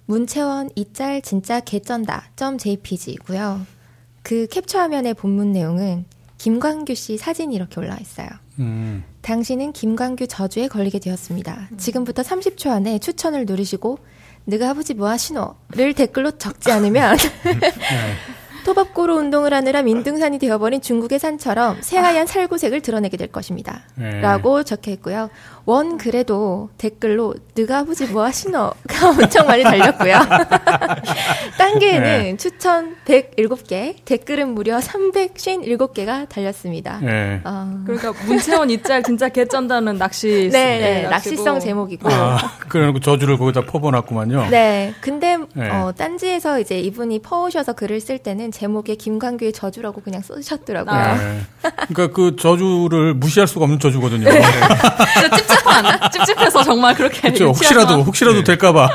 문채원 이짤 진짜 개쩐다. .jpg이고요. 그 캡처 화면의 본문 내용은 김광규 씨 사진이 이렇게 올라와 있어요. 음. 당신은 김광규 저주에 걸리게 되었습니다. 지금부터 30초 안에 추천을 누르시고 네가 아버지 뭐 하시노?를 댓글로 적지 않으면 <laughs> 토박고로 운동을 하느라 민둥산이 되어버린 중국의 산처럼 새하얀 살구색을 드러내게 될 것입니다. 네. 라고 적혀 있고요. 원 글에도 댓글로 네가 아버지 뭐 하시노가 엄청 많이 달렸고요. <laughs> 딴 개는 네. 추천 107개, 댓글은 무려 357개가 달렸습니다. 네. 어, 그러니까 문채원 이짤 진짜 개쩐다는 낚시 네, 네, 낚시고. 낚시성 제목이고. 아, 그래놓고 저주를 거기다 퍼부어놨구만요. 네. 근데 네. 어, 딴지에서 이제 이분이 퍼오셔서 글을 쓸 때는 제목에 김광규의 저주라고 그냥 쓰셨더라고요. 네. 그러니까 그 저주를 무시할 수가 없는 저주거든요. 진짜 찝찝한 찝찝해서 정말 그렇게 그렇죠. 혹시라도 혹시라도 될까봐.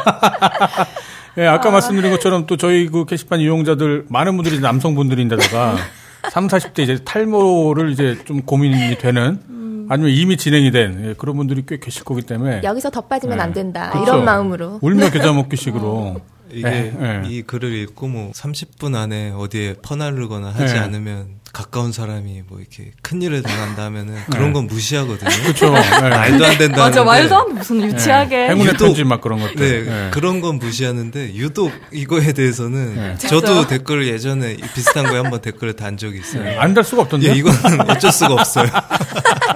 예, <laughs> 아까 말씀드린 것처럼 또 저희 그 게시판 이용자들 많은 분들이 남성분들인데다가 <laughs> 3, 40대 이제 탈모를 이제 좀 고민이 되는 아니면 이미 진행이 된 예, 그런 분들이 꽤 계실 거기 때문에 여기서 더 빠지면 네. 안 된다. 그렇죠. 이런 마음으로. 울며 겨자 먹기식으로 이게 예, 예. 이 글을 읽고 뭐 30분 안에 어디에 퍼나르거나 하지 네. 않으면 가까운 사람이 뭐 이렇게 큰 일을 당한다 하면은 그런 건 무시하거든요. 네. 말도 안 된다. 맞아, 말도 안 돼. 무슨 유치하게. 행운의 편지 막 그런 것들. 네, 네. 그런 건 무시하는데 유독 이거에 대해서는 네. 저도? 댓글을 예전에 비슷한 거에 한번 댓글을 단 적이 있어요. 안 달 수가 없던데. 예, 이거는 어쩔 수가 없어요. <laughs>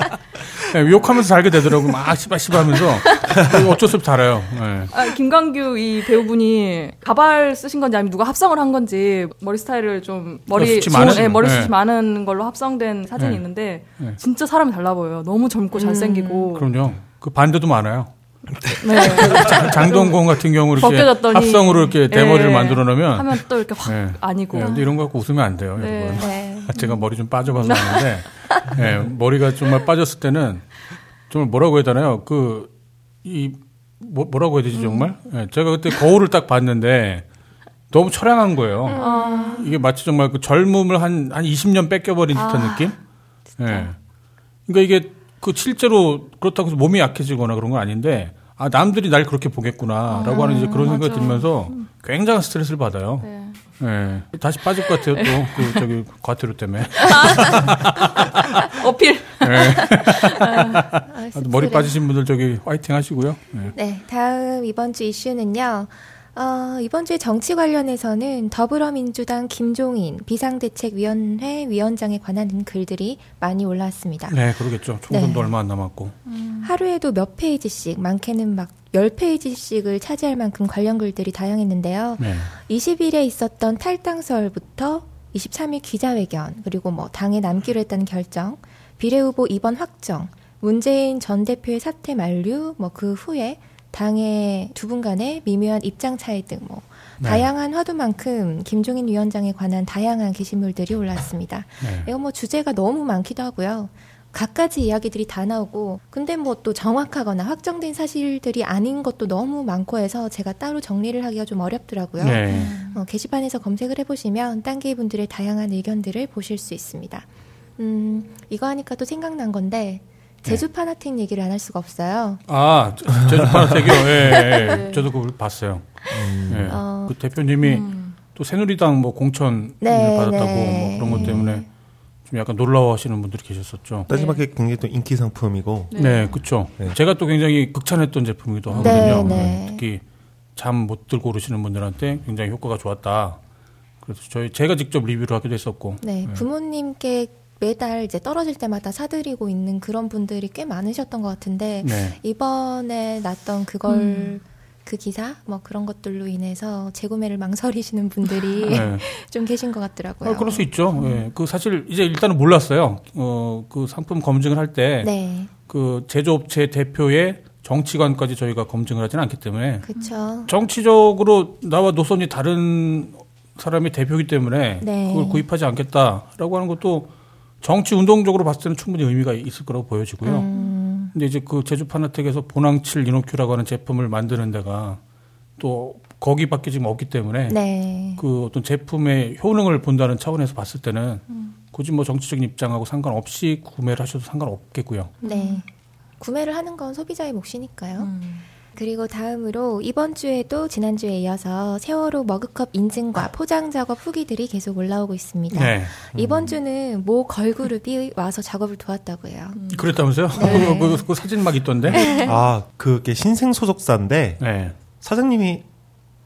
네, 욕하면서 살게 되더라고. 막 씨바 씨바 하면서. 어쩔 수 없이 달아요. 네. 아, 김광규 이 배우분이 가발 쓰신 건지 아니면 누가 합성을 한 건지 머리 스타일을 좀 머리 숱이 좋은- 많은? 네, 머리 숱이 네. 많은 걸로 합성된 사진이 네. 있는데 네. 진짜 사람이 달라 보여요. 너무 젊고 잘생기고. 그럼요. 그 반대도 많아요. 네. <laughs> 장- 장동건 같은 경우 이렇게 합성으로 이렇게 대머리를 예, 만들어 놓으면 하면 또 이렇게 확 예. 아니고. 예, 근데 이런 거 갖고 웃으면 안 돼요, 네. 여러분. 네. <laughs> 제가 머리 좀 빠져봐서 아는데, 예, 머리가 정말 빠졌을 때는 정말 뭐라고 해야 되나요? 그, 이, 뭐, 뭐라고 해야 되지, 정말? 예, 제가 그때 거울을 딱 봤는데 너무 처량한 거예요. 아. 이게 마치 정말 그 젊음을 한, 한 20년 뺏겨버린 듯한 아, 느낌? 예. 그러니까 이게 그 실제로 그렇다고 해서 몸이 약해지거나 그런 건 아닌데, 아, 남들이 날 그렇게 보겠구나라고 하는 이제 그런 생각이. 들면서 굉장한 스트레스를 받아요. 네. 예. 다시 빠질 것 같아요, 또. 그, 저기, 과태료 때문에. <laughs> 어필. 아, 아무튼 머리. 빠지신 분들 저기 화이팅 하시고요. 예. 네, 다음 이번 주 이슈는요. 어, 이번 주에 정치 관련해서는 더불어민주당 김종인 비상대책위원회 위원장에 관한 글들이 많이 올라왔습니다. 네, 그러겠죠. 총선도 네. 얼마 안 남았고. 하루에도 몇 페이지씩, 많게는 막 10페이지씩을 차지할 만큼 관련 글들이 다양했는데요. 네. 20일에 있었던 탈당설부터 23일 기자회견, 그리고 뭐 당에 남기로 했다는 결정, 비례 후보 입원 확정, 문재인 전 대표의 사퇴 만류, 뭐 그 후에 당의 두 분 간의 미묘한 입장 차이 등뭐 네. 다양한 화두만큼 김종인 위원장에 관한 다양한 게시물들이 올랐습니다. 네. 이거 뭐 주제가 너무 많기도 하고요. 갖가지 이야기들이 다 나오고 근데 뭐 또 정확하거나 확정된 사실들이 아닌 것도 너무 많고 해서 제가 따로 정리를 하기가 좀 어렵더라고요. 네. 어, 게시판에서 검색을 해보시면 딴개 분들의 다양한 의견들을 보실 수 있습니다. 음, 이거 하니까 또 생각난 건데 제주 파나틱 얘기를 안 할 수가 없어요. 아, 저- 제주 파란색이요. 예, 예. <laughs> 네. 저도 그걸 봤어요. 예. 어. 그 대표님이 또 새누리당 뭐 공천을 네, 받았다고 네. 뭐 그런 것 때문에 좀 약간 놀라워하시는 분들이 계셨었죠. 딴지마켓 굉장히 또 인기 상품이고 네, 그렇죠. 네. 제가 또 굉장히 극찬했던 제품이기도 네, 하거든요. 네. 특히 잠 못 들고 오르시는 분들한테 굉장히 효과가 좋았다. 그래서 저희 제가 직접 리뷰를 하기도 했었고. 네, 부모님께 매달 이제 떨어질 때마다 사드리고 있는 그런 분들이 꽤 많으셨던 것 같은데 네. 이번에 났던 그걸 음. 그 기사 뭐 그런 것들로 인해서 재구매를 망설이시는 분들이 <laughs> 네. <laughs> 좀 계신 것 같더라고요. 아, 그럴 수 있죠. 예. 그 사실 이제 일단은 몰랐어요. 어, 그 상품 검증을 할때 네, 그 제조업체 대표의 정치관까지 저희가 검증을 하지는 않기 때문에 그렇죠. 정치적으로 나와 노선이 다른 사람이 대표이기 때문에 네. 그걸 구입하지 않겠다라고 하는 것도 정치 운동적으로 봤을 때는 충분히 의미가 있을 거라고 보여지고요. 음, 근데 이제 그 제주 파나텍에서 보낭칠 이노큐라고 하는 제품을 만드는 데가 또 거기밖에 지금 없기 때문에 네, 그 어떤 제품의 효능을 본다는 차원에서 봤을 때는 굳이 뭐 정치적인 입장하고 상관없이 구매를 하셔도 상관없겠고요. 네. 구매를 하는 건 소비자의 몫이니까요. 그리고 다음으로 이번 주에도 지난주에 이어서 세월호 머그컵 인증과 포장 작업 후기들이 계속 올라오고 있습니다. 네. 이번 주는 모 걸그룹이 와서 작업을 도왔다고요. 그랬다면서요? 네. 그, 그, 그 사진 막 있던데? 아 그게 신생 소속사인데 네. 사장님이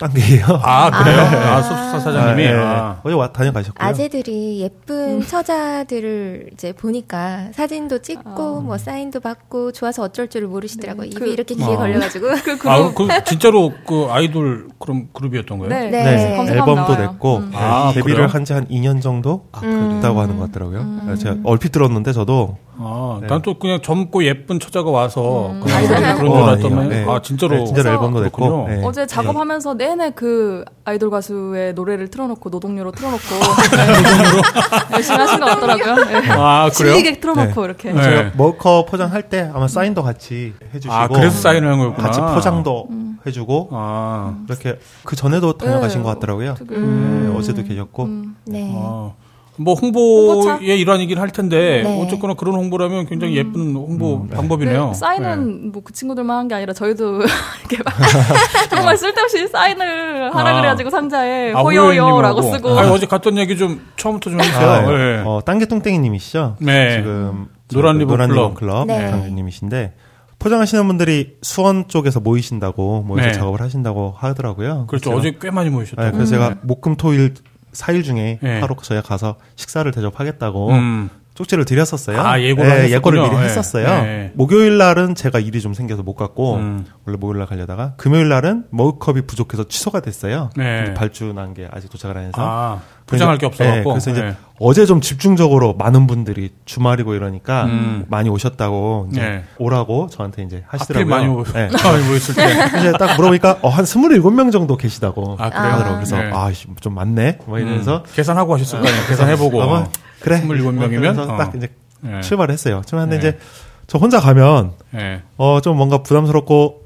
딴게예요. <laughs> 아, 그래요? 아. 아, 소속사 사장님이? 아, 예. 아. 어제 와 다녀가셨고요. 아재들이 예쁜 처자들을 이제 보니까 사진도 찍고 뭐 사인도 받고 좋아서 어쩔 줄을 모르시더라고요. 입이 그- 이렇게 귀에 아. 걸려가지고. <laughs> 그 그룹 아, 그, 진짜로 그 아이돌 그럼 그룹이었던 거예요? 네. 네. 네, 앨범도 나와요. 냈고 음. 네, 아, 데뷔를 그래요? 한지한 2년 정도 음. 됐다고 하는 것 같더라고요. 제가 얼핏 들었는데 저도 아, 네. 난또 그냥 젊고 예쁜 처자가 와서 그냥 아이돌 그런 하고. 줄 어, 알았더니. 네. 아, 진짜로. 네, 진짜로 앨범도 냈고 그렇군요. 네. 어제 작업하면서 내내 그 아이돌 가수의 노래를 틀어놓고 노동요로 틀어놓고 <laughs> 네. 열심히 하신 것 같더라고요. 네. 아, 그래요? 질리게 틀어놓고 이렇게. 네. 제가 머커 포장할 때 아마 사인도 같이 해주시고 아, 그래서 사인을 한 거였구나. 같이 포장도 해주고 아, 이렇게 그 전에도 다녀가신 네. 것 같더라고요. 네, 어제도 계셨고 음. 네. 아. 뭐 홍보의 홍보차? 일환이긴 할 텐데 네. 어쨌거나 그런 홍보라면 굉장히 예쁜 홍보 네. 방법이네요. 네, 사인은 뭐 그 친구들만 한 게 아니라 저희도 <laughs> 이렇게 막 <laughs> 정말 쓸데없이 사인을 하라 아. 그래가지고 상자에 아, 호요요라고 호요님하고. 쓰고 아니, 어제 갔던 얘기 좀 처음부터 좀 해주세요. 아, 네. 어, 딴개뚱땡이님이시죠? 네. 지금 노란 저 리본 노란 클럽. 클럽 네. 강주님이신데 포장하시는 분들이 수원 쪽에서 모이신다고 모여서 네. 작업을 하신다고 하더라고요. 그렇죠. 그래서 어제 꽤 많이 모이셨다고. 네, 그래서 제가 목금토일 4일 중에 네. 하루 저희가 가서 식사를 대접하겠다고 음. 쪽지를 드렸었어요. 아, 예고를 네, 하셨군요. 예고를 미리 네. 했었어요. 네. 목요일 날은 제가 일이 좀 생겨서 못 갔고 음. 원래 목요일 날 가려다가 금요일 날은 머그컵이 부족해서 취소가 됐어요. 네. 발주난 게 아직 도착을 안 해서 아, 포장할 게 없어갖고. 네, 그래서 이제 네. 어제 좀 집중적으로 많은 분들이 주말이고 이러니까 음. 많이 오셨다고 이제 네. 오라고 저한테 이제 하시더라고요. 많이 모- 네. <laughs> 많이 모였을 때. <laughs> 이제 딱 물어보니까 어, 한 27명 정도 계시다고 아, 그래요? 그래서 네. 아, 씨, 좀 많네. 뭐 이러면서 음. 계산하고 하셨을 거 아니에요. 계산해 보고. 아마 그래. 27명이면? 그래서 어. 딱 이제 네. 출발을 했어요. 출발했는데 네. 이제 저 혼자 가면 네. 어좀 뭔가 부담스럽고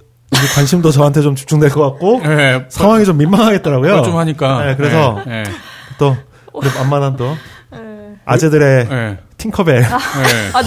관심도 저한테 좀 집중될 것 같고 네. 상황이 좀 민망하겠더라고요. 좀 하니까. 네, 그래서. 또 만만한 또 네. 아재들의 네. 팅커벨 네. 아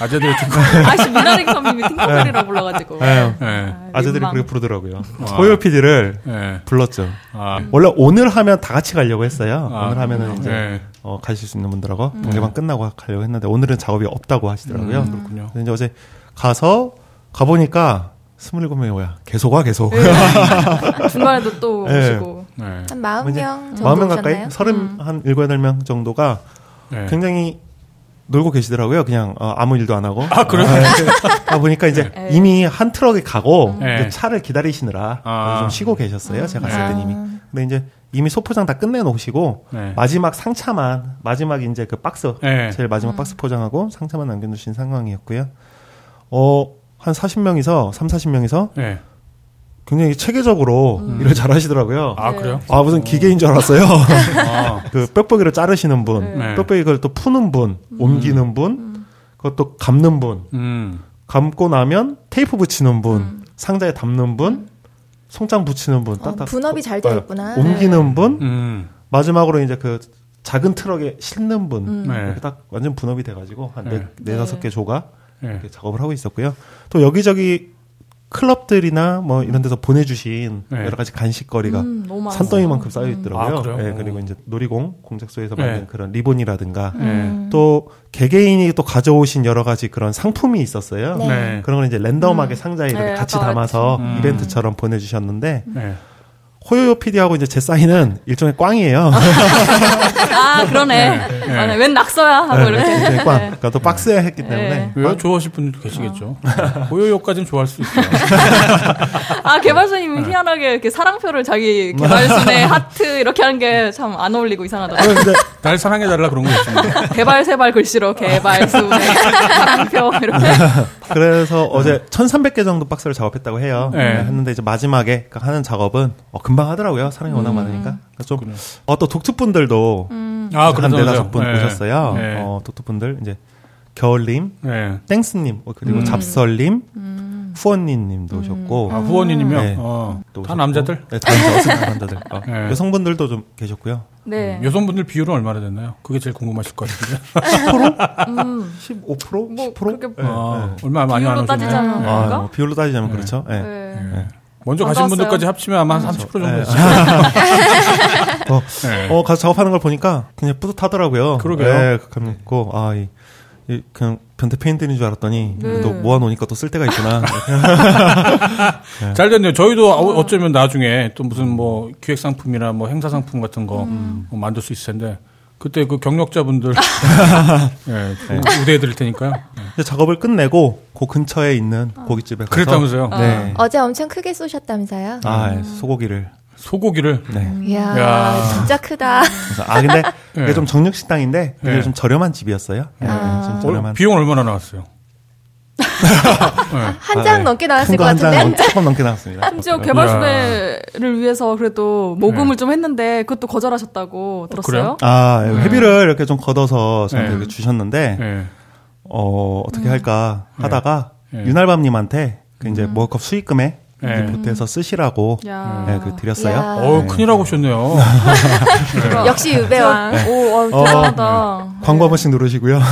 아재들의 뒷 아씨 미나리 선님이 팅커벨이라 불러가지고 네. 네. 아재들이 민망. 그렇게 부르더라고요. 아. 호요 PD를 네. 불렀죠. 아, 원래 오늘 하면 다 같이 가려고 했어요. 아. 오늘 하면은 이제 네. 어, 가실 수 있는 분들하고 동대방 끝나고 가려고 했는데 오늘은 작업이 없다고 하시더라고요. 음, 그렇군요. 그래서 이제 어제 가서 가보니까 27명이 뭐야. 계속 와, 계속. <laughs> 중간에도 또 네. 오시고 네. 한 40명 정도 40명 가까이? 오셨나요? 서른 음. 한 7, 8명 정도가 네. 굉장히 놀고 계시더라고요. 그냥 어, 아무 일도 안 하고. 아, 그래요? 가 보니까 이제 네. 이미 한 트럭에 가고 네. 이제 차를 기다리시느라 아. 좀 쉬고 계셨어요. 제가 갔을 때 네. 이미. 근데 이제 이미 소포장 다 끝내놓으시고 네. 마지막 상차만 마지막 이제 그 박스 네. 제일 마지막 박스 포장하고 상차만 남겨두신 상황이었고요. 어, 한 40명이서 3, 40명이서 네. 굉장히 체계적으로 일을 잘 하시더라고요. 아, 네. 그래요? 아, 무슨 기계인 줄 알았어요. 아, <laughs> 그 뼈뼈기를 자르시는 분, 네. 뼈뼈기 그걸 또 푸는 분, 옮기는 분, 그것도 감는 분, 음. 감고 나면 테이프 붙이는 분, 상자에 담는 분, 송장 붙이는 분, 어, 딱딱 분업이 잘 되어 있구나. 옮기는 분, 음. 마지막으로 이제 그 작은 트럭에 싣는 분, 음. 네. 이렇게 딱 완전 분업이 돼가지고 한 네. 네, 네 다섯 개 조가 네. 이렇게 작업을 하고 있었고요. 또 여기저기 클럽들이나 뭐 이런 데서 보내주신 네. 여러 가지 간식거리가 음. 산더미만큼 쌓여 있더라고요. 아, 그래요? 네, 그리고 이제 놀이공 공작소에서 네. 만든 그런 리본이라든가 네. 또 개개인이 또 가져오신 여러 가지 그런 상품이 있었어요. 네. 네. 그런 걸 이제 랜덤하게 상자에 이렇게 네, 같이 담아서 음. 이벤트처럼 보내주셨는데 네. 호요요 PD하고 이제 제 사인은 일종의 꽝이에요. 아 <laughs> 그러네. 네. 아, 네. 웬 낙서야 하고 네, 이렇게. 일종의 꽝. 네. 그러니까 또 박스에 했기 때문에 네. 왜 좋아하실 분들도 계시겠죠. <laughs> 고요요까지는 좋아할 수 있어요. <laughs> 아 개발사님이 희한하게 이렇게 사랑표를 자기 개발순의 하트 이렇게 하는 게 참 안 어울리고 이상하더라고요. 근데 날 사랑해달라 그런 거 있습니다. 개발 세발 글씨로 개발순의 사랑표 이렇게. 그래서 어제 1,300개 정도 박스를 작업했다고 해요. 네. 네, 했는데 이제 마지막에 그 하는 작업은 어, 금방 하더라고요. 사람이 워낙 많으니까. 그래서 좀. 어, 또 독특분들도 아, 한. 네다섯 분 네. 오셨어요. 네. 어, 독특분들 이제 겨울님, 네. 땡스님, 어, 그리고 음. 잡설님, 후원님님도 오셨고. 아, 후원이님요? 네. 어, 또 다. 남자들? 네, 다 남자, 다 남자들. 어, 네. 여성분들도 좀 계셨고요. 네. 여성분들 비율은 얼마나 됐나요? 그게 제일 궁금하실 것 같은데. 15%? 뭐 10%? 그렇게 네, 아, 네. 얼마 많이 안 비율로 오셨네요. 따지자면 네. 아? 뭐 비율로 따지자면 네. 그렇죠. 네. 네. 네. 먼저 안 가신 나왔어요. 분들까지 합치면 아마 한 30% 정도 네. 됐어요. <laughs> 어, 네. 어, 가서 작업하는 걸 보니까 그냥 뿌듯하더라고요. 그러게요. 네, 감 있고 아, 이, 이 그냥 변태 페인트인 줄 알았더니 네. 또 모아놓으니까 또 쓸 데가 있구나. <laughs> 잘 됐네요. 저희도 어- 어쩌면 나중에 또 무슨 뭐 기획 상품이나 뭐 행사 상품 같은 거 음. 뭐 만들 수 있을 텐데 그때 그 경력자분들 <laughs> 예, 좀 우대해 드릴 테니까요. 네. 이제 작업을 끝내고 그 근처에 있는 고깃집에 가서 그랬다면서요? 네. 어 제 엄청 크게 쏘셨다면서요? 아, 예, 소고기를. 소고기를 네. 이야, 야. 진짜 크다. 그래서 아 근데 <laughs> 이게 네. 좀 정육 식당인데 이게 네. 좀 저렴한 집이었어요. 네, 아. 좀 어, 저렴한. 비용 얼마나 나왔어요? 네. 한 아, 장 네. 넘게 나왔을 것 같은데? 조금 넘게 나왔습니다. 심지어 개발순회를 위해서 그래도 모금을 좀 했는데 그것도 거절하셨다고 들었어요. 그래요? 아, 회비를 이렇게 좀 걷어서 저한테 네. 이렇게 주셨는데 네. 어, 어떻게 할까 하다가 네. 윤알밤님한테 그 이제 머컵 수익금에 네. 리포트해서 쓰시라고 야. 네, 그 드렸어요. 야. 어, 네. 큰일 하고 오셨네요. <laughs> 역시 유배왕. 네. 오, 어, 어, 대단하다. 광고 한 번씩 누르시고요. <laughs>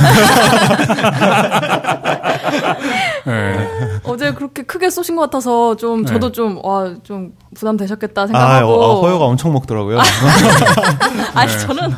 네. 어제 그렇게 크게 쏘신 것 같아서 좀 네. 저도 좀와 좀 부담 되셨겠다 아, 생각하고 어, 허요가 엄청 먹더라고요. <laughs> 아니 저는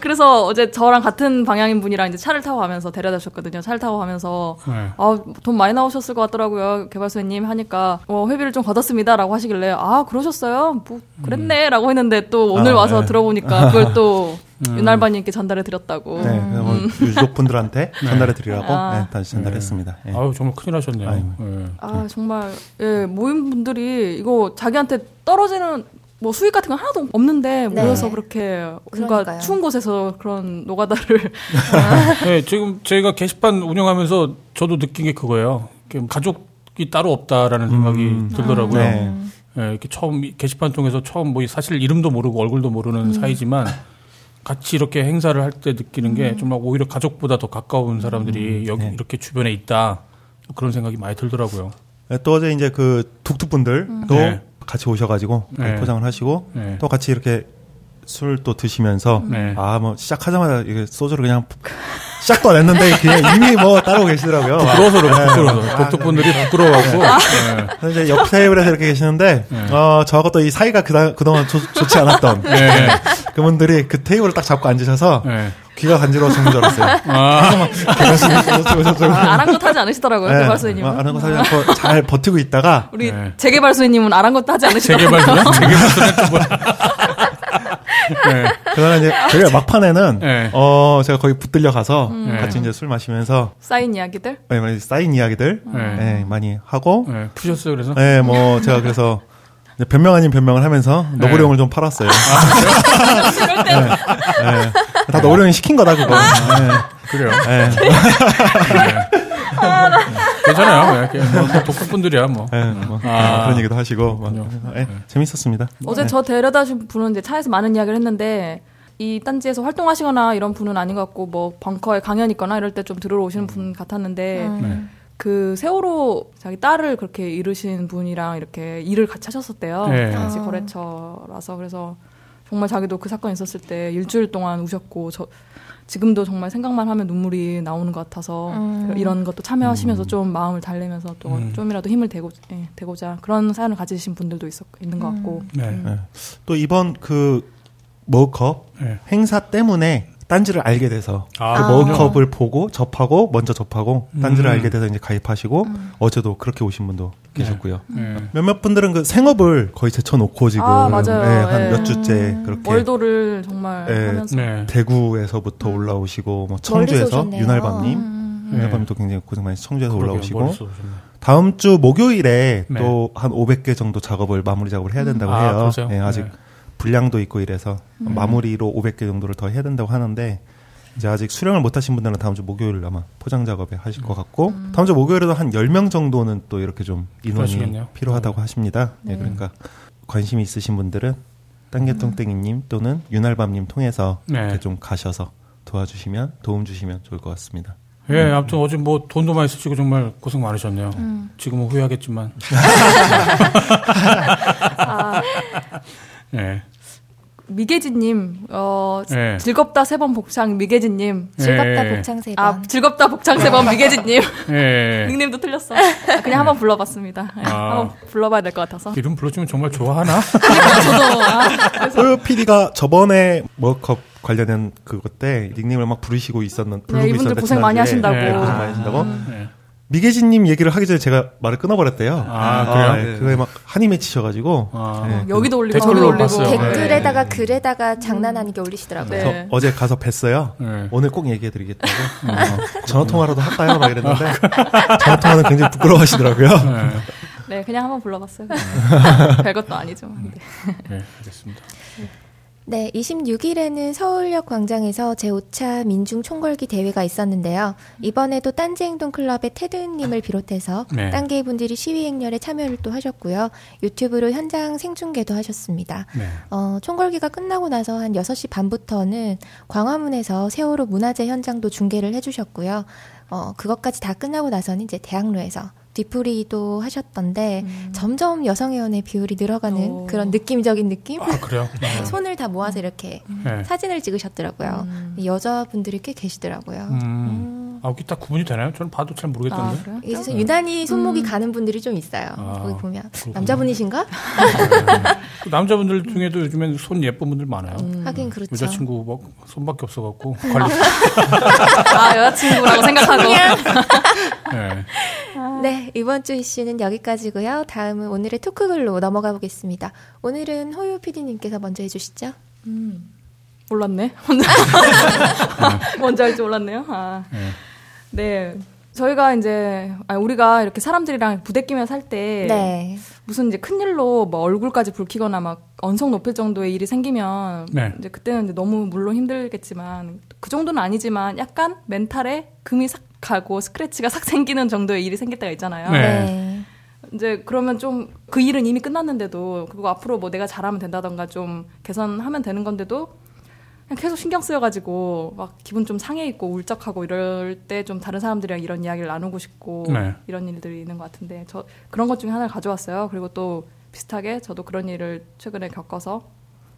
그래서 어제 저랑 같은 방향인 분이랑 이제 차를 타고 가면서 데려다 주셨거든요. 차를 타고 가면서 네. 아돈 많이 나오셨을 것 같더라고요. 개발소님 하니까 어, 회비를 좀 걷었습니다라고 하시길래 아 그러셨어요? 뭐 그랬네라고 했는데 또 오늘 아, 와서 네. 들어보니까 <laughs> 그걸 또 음. 윤알바님께 전달해 드렸다고. 네, 그래서 뭐 유족분들한테 <laughs> 전달해 드리라고 아. 네, 다시 전달했습니다. 예. 아유, 정말 큰일 하셨네요. 아이고. 네. 아 정말 예 모임 분들이 이거 자기한테 떨어지는 뭐 수익 같은 건 하나도 없는데 네. 모여서 그렇게 뭔가 그러니까요. 추운 곳에서 그런 노가다를 <laughs> 네, 지금 저희가 게시판 운영하면서 저도 느낀 게 그거예요. 가족이 따로 없다라는 생각이 음. 들더라고요. 네. 예, 이렇게 처음 이 게시판 통해서 처음 뭐 사실 이름도 모르고 얼굴도 모르는 음. 사이지만 같이 이렇게 행사를 할 때 느끼는 게 정말 오히려 가족보다 더 가까운 사람들이 여기 네. 이렇게 주변에 있다 그런 생각이 많이 들더라고요. 네, 또 어제 이제 그 툭툭분들도 네. 같이 오셔가지고 네. 포장을 하시고 네. 또 같이 이렇게 술 또 드시면서 네. 아뭐 시작하자마자 이게 소주를 그냥 시작도 안 했는데 그냥 이미 뭐 따르고 계시더라고요. 부끄러워서 네. 부끄러워서. 독특 분들이 부끄러워하고. 네. 그래서 이제 옆 테이블에서 이렇게 계시는데 어 저하고 또 이 사이가 그다, 그동안 조, 좋지 않았던 네. <laughs> 그분들이 그 테이블을 딱 잡고 앉으셔서 네. 귀가 간지러워 죽는 줄 알았어요. <laughs> 아, 아, 아랑곳 하지 않으시더라고요 네. 개발소님은. 아, 아는 거 사지 않고 잘 버티고 있다가 우리 네. 재개발소님은 아랑곳 하지 않으시더라고요. 뭐야? <laughs> 네. 그러나 이제 저희가 막판에는 네. 어 제가 거기 붙들려 가서 음. 같이 이제 술 마시면서 쌓인 이야기들. 네, 많이 쌓인 이야기들 네. 네, 많이 하고 네, 푸셨어요, 그래서? 네, 뭐 제가 그래서 변명 아닌 변명을 하면서 네. 너구령을 좀 팔았어요. 이럴 <laughs> 때 네. 네. 다 너구령이 시킨 거다 그거. 네. 그래요. 네. 괜찮아요. 네, 뭐, 독특분들이야, 뭐. 네, 뭐 아. 그런 얘기도 하시고 막, 네, 재밌었습니다. 어제 네. 저 데려다 준 분은 이제 차에서 많은 이야기를 했는데 이 딴지에서 활동하시거나 이런 분은 아닌 것 같고 뭐 벙커에 강연 있거나 이럴 때 좀 들으러 오시는 분 같았는데 네. 그 세월호 자기 딸을 그렇게 잃으신 분이랑 이렇게 일을 같이 하셨었대요. 네. 같이 아. 거래처라서 그래서 정말 자기도 그 사건 있었을 때 일주일 동안 우셨고 저 지금도 정말 생각만 하면 눈물이 나오는 것 같아서 음. 이런 것도 참여하시면서 좀 마음을 달래면서 또 음. 좀이라도 힘을 대고 예, 되고자 그런 사연을 가지신 분들도 있었 있는 것 같고 네. 네. 또 이번 그 머컵 네. 행사 때문에 딴지를 알게 돼서 아, 그. 머컵을 보고 접하고 먼저 접하고 딴지를 음. 알게 돼서 이제 가입하시고 어제도 그렇게 오신 분도 계셨고요. 네. 몇몇 분들은 그 생업을 거의 제쳐놓고 지금 아, 맞아요. 네, 한 예. 몇 주째 그렇게 월도를 정말 네. 하면서 네. 대구에서부터 올라오시고 뭐 청주에서 오셨네요. 윤알밤님, 음. 윤알밤님도 굉장히 고생 많이 청주에서 그러게요, 올라오시고. 다음 주 목요일에 네. 또한 500개 정도 작업을 마무리 작업을 해야 된다고 아, 해요. 그러세요? 네, 아직 네. 분량도 있고 이래서 마무리로 500개 정도를 더 해야 된다고 하는데 이제 아직 수령을 못 하신 분들은 다음 주 목요일 아마 포장 작업에 하실 것 같고 다음 주 목요일에도 한 10명 정도는 또 이렇게 좀 인원이 그러시겠네요. 필요하다고 하십니다. 네, 그러니까 관심이 있으신 분들은 땅개똥땡이님 또는 윤알밤님 통해서 네. 이렇게 좀 가셔서 도와주시면 도움 주시면 좋을 것 같습니다. 예, 아무튼 어제 뭐 돈도 많이 쓰시고 정말 고생 많으셨네요. 지금은 후회하겠지만. 아, <laughs> 예. 미계진님, 어, 네. 즐겁다 세 번 복창. 즐겁다 예. 복창 세 번. 아, 즐겁다 복창 세 번 미계진님. 예. <laughs> 닉네임도 틀렸어. 아, 그냥 한번 불러봤습니다. 예, 아. 한번 불러봐야 될 것 같아서. 이름 불러주면 정말 좋아하나? <laughs> 저도, 아, 소요 PD가 저번에 월컵 관련된 그것 때 닉네임을 막 부르시고 있었는 부르고 네, 이분들 있었는데 고생 많이. 하신다고. 네, 고생 많이 하신다고. 예. 미계진님 얘기를 하기 전에 제가 말을 끊어버렸대요. 아, 그래요? 예, 그거에 막 한이 맺히셔가지고 아. 예, 여기도 올리고 댓글로 저기도 올리고. 봤어요. 댓글에다가 글에다가 장난 아니게 올리시더라고요. 네. 저 어제 가서 뵀어요. 네. 오늘 꼭 얘기해드리겠다고. 어, 전화 통화라도 할까요? 막 이랬는데 전화 통화는 굉장히 부끄러워하시더라고요. 네. 네, 그냥 한번 불러봤어요. <laughs> 별것도 아니죠. 네. 네, 알겠습니다. 네, 26일에는 서울역 광장에서 제5차 민중 총궐기 대회가 있었는데요. 이번에도 딴지행동클럽의 테드님을 비롯해서 네. 딴개이 분들이 시위 행렬에 참여를 또 하셨고요. 유튜브로 현장 생중계도 하셨습니다. 네. 어, 총궐기가 끝나고 나서 한 6시 반부터는 광화문에서 세월호 문화재 현장도 중계를 해주셨고요. 어, 그것까지 다 끝나고 나서는 이제 대학로에서 뒤풀이도 하셨던데 점점 여성 회원의 비율이 늘어가는 그런 느낌적인 느낌? 아, 그래요? <laughs> 네. 손을 다 모아서 이렇게 네. 사진을 찍으셨더라고요. 여자분들이 꽤 계시더라고요. 음. 아, 이게 딱 구분이 되나요? 저는 봐도 잘 모르겠던데. 그래서 유난히 손목이 가는 분들이 좀 있어요. 아, 거기 보면 그렇구나. 남자분이신가? 그 남자분들 중에도 요즘엔 손 예쁜 분들 많아요. 하긴 그렇죠. 여자친구 막 손밖에 없어갖고 관리. 아, 여자친구라고 생각하고. 네. 네, 이번 주 이슈는 여기까지고요. 다음은 오늘의 토크글로 넘어가 보겠습니다. 오늘은 호요 PD님께서 먼저 해주시죠. 몰랐네. <laughs> 먼저 할줄 몰랐네요. 아. 네. 저희가 이제 아 우리가 이렇게 사람들이랑 부대끼며 살때 네. 무슨 이제 큰 일로 뭐 얼굴까지 붉히거나 막 언성 높일 정도의 일이 생기면 네. 이제 그때는 이제 너무 물론 힘들겠지만 그 정도는 아니지만 약간 멘탈에 금이 싹 가고 스크래치가 싹 생기는 정도의 일이 생길 때가 있잖아요. 네. 이제 그러면 좀 그 일은 이미 끝났는데도 그리고 앞으로 뭐 내가 잘하면 된다던가 좀 개선하면 되는 건데도 그냥 계속 신경 쓰여가지고 막 기분 좀 상해 있고 울적하고 이럴 때 좀 다른 사람들이랑 이런 이야기를 나누고 싶고 네. 이런 일들이 있는 것 같은데 저 그런 것 중에 하나를 가져왔어요. 그리고 또 비슷하게 저도 그런 일을 최근에 겪어서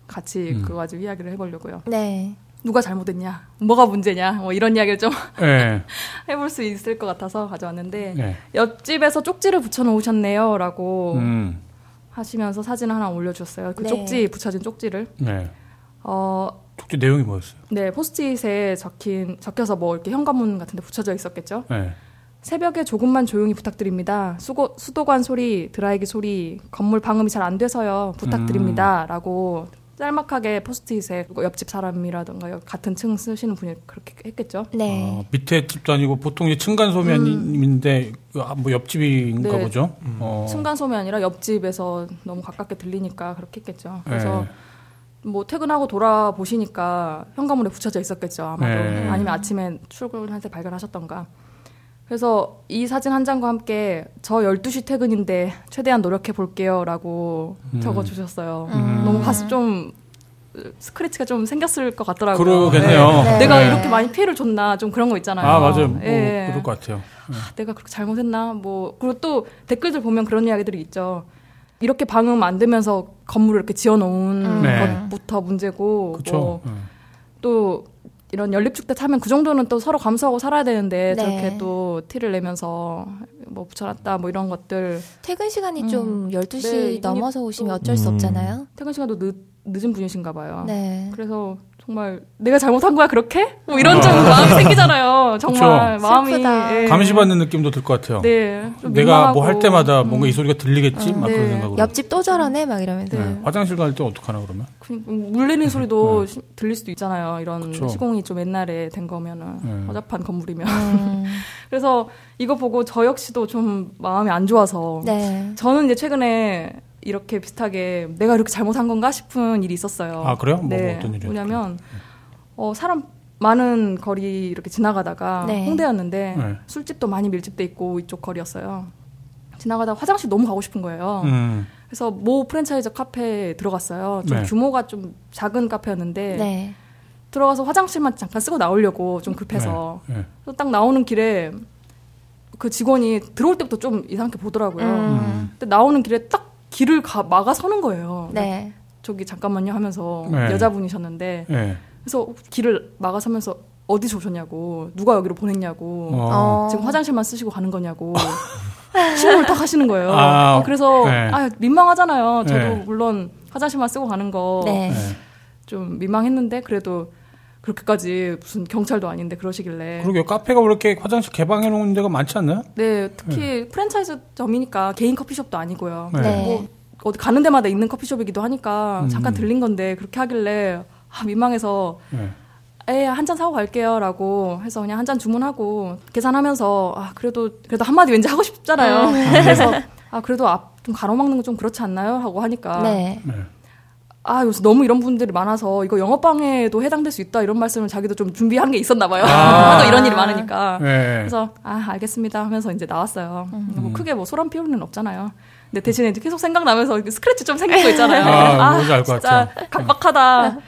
같이 음. 그거 가지고 이야기를 해보려고요. 네. 누가 잘못했냐, 뭐가 문제냐, 뭐 이런 이야기를 좀 <laughs> 네. 해볼 수 있을 것 같아서 가져왔는데 네. 옆집에서 쪽지를 붙여놓으셨네요라고 음. 하시면서 사진 을 하나 올려주셨어요. 그 네. 쪽지 붙여진 쪽지를 네. 어, 쪽지 내용이 뭐였어요? 네 포스트잇에 적힌 적혀서 뭐 이렇게 현관문 같은데 붙여져 있었겠죠. 네. 새벽에 조금만 조용히 부탁드립니다. 수고, 수도관 소리, 드라이기 소리, 건물 방음이 잘 안 돼서요. 부탁드립니다. 라고 짤막하게 포스트잇에 뭐 옆집 사람이라던가 같은 층 쓰시는 분이 그렇게 했겠죠. 네. 어, 밑에 집도 아니고 보통 이제 층간 소면인데 그, 아, 뭐 옆집인가 네. 보죠. 어. 층간소음이 아니라 옆집에서 너무 가깝게 들리니까 그렇게 했겠죠. 그래서 네. 뭐 퇴근하고 돌아보시니까 현관문에 붙여져 있었겠죠. 아마도. 네. 아니면 아침에 출근할 때 발견하셨던가. 그래서 이 사진 한 장과 함께 저 12시 퇴근인데 최대한 노력해 볼게요 라고 음. 적어 주셨어요. 음. 너무 가슴 좀 스크래치가 좀 생겼을 것 같더라고요. 그러겠네요. 네. 내가 네. 이렇게 많이 피해를 줬나 좀 그런 거 있잖아요. 아 맞아요. 뭐, 예. 그럴 것 같아요. 네. 아, 내가 그렇게 잘못했나? 뭐 그리고 또 댓글들 보면 그런 이야기들이 있죠. 이렇게 방음 안 되면서 건물을 이렇게 지어놓은 네. 것부터 문제고. 뭐또 이런 연립축대 타면 그 정도는 또 서로 감수하고 살아야 되는데 네. 저렇게 또 티를 내면서 뭐 붙여놨다 뭐 이런 것들 퇴근 시간이 음. 좀 12시 네, 넘어서 오시면 또- 어쩔 수 음. 없잖아요. 퇴근 시간도 늦, 늦은 분이신가 봐요. 네. 그래서 정말 내가 잘못한 거야 그렇게? 뭐 이런 아. 좀 마음이 생기잖아요. 정말 그쵸. 마음이. 예. 감시받는 느낌도 들 것 같아요. 네. 좀 내가 뭐 할. 때마다 음. 뭔가 이 소리가 들리겠지? 막 네. 그런 생각으로. 옆집 또 저러네 막 이러면서. 네. 화장실 갈 때 어떡하나 그러면? 그 물리는 소리도 시- 들릴 수도 있잖아요. 이런 네. 그쵸. 시공이 좀 옛날에 된 거면은 네. 허접한 건물이면. 음. <laughs> 그래서 이거 보고 저 역시도 좀 마음이 안 좋아서 네. 저는 이제 최근에 이렇게 비슷하게 내가 이렇게 잘못한 건가 싶은 일이 있었어요. 아, 그래요? 뭐, 네. 뭐 어떤 일이었어요? 뭐냐면 어, 사람 많은 거리 이렇게 지나가다가 네. 홍대였는데 네. 술집도 많이 밀집돼 있고 이쪽 거리였어요. 지나가다가 화장실 너무 가고 싶은 거예요. 음. 그래서 모 프랜차이즈 카페에 들어갔어요. 좀 네. 규모가 좀 작은 카페였는데 네. 들어가서 화장실만 잠깐 쓰고 나오려고 좀 급해서 네. 네. 그래서 딱 나오는 길에 그 직원이 들어올 때부터 좀 이상하게 보더라고요. 음. 근데 나오는 길에 딱 길을 가, 막아 서는 거예요. 네. 저기 잠깐만요 하면서 네. 여자분이셨는데 네. 그래서 길을 막아 서면서 어디서 오셨냐고 누가 여기로 보냈냐고 어. 지금 화장실만 쓰시고 가는 거냐고 <laughs> 신문을 딱 하시는 거예요. 아, 어, 그래서 네. 아 민망하잖아요. 저도 네. 물론 화장실만 쓰고 가는 거 네. 좀 네. 민망했는데 그래도 그렇게까지 무슨 경찰도 아닌데 그러시길래 그러게요. 카페가 왜 이렇게 화장실 개방해 놓은 데가 많지 않나요? 네 특히 프랜차이즈점이니까 개인 커피숍도 아니고요. 네. 네. 뭐 어디 가는 데마다 있는 커피숍이기도 하니까 음. 잠깐 들린 건데 그렇게 하길래 아, 민망해서 네. 에 한 잔 사고 갈게요라고 해서 그냥 한 잔 주문하고 계산하면서 아 그래도 그래도 한마디 왠지 하고 싶잖아요. 그래서 아 그래도 앞 좀 가로막는 건 좀 그렇지 않나요? 하고 하니까 네. 네. 아 요새 너무 이런 분들이 많아서 이거 영업 방해도 해당될 수 있다 이런 말씀을 자기도 좀 준비한 게 있었나 봐요. 아. <laughs> 하도 이런 일이 많으니까. 네. 그래서 아 알겠습니다 하면서 이제 나왔어요. 뭐 크게 뭐 소란 피울 일은 없잖아요. 근데 대신에 이제 계속 생각나면서 스크래치 좀 생긴 거 있잖아요. 아, <laughs> 알것 진짜 같아요. 각박하다.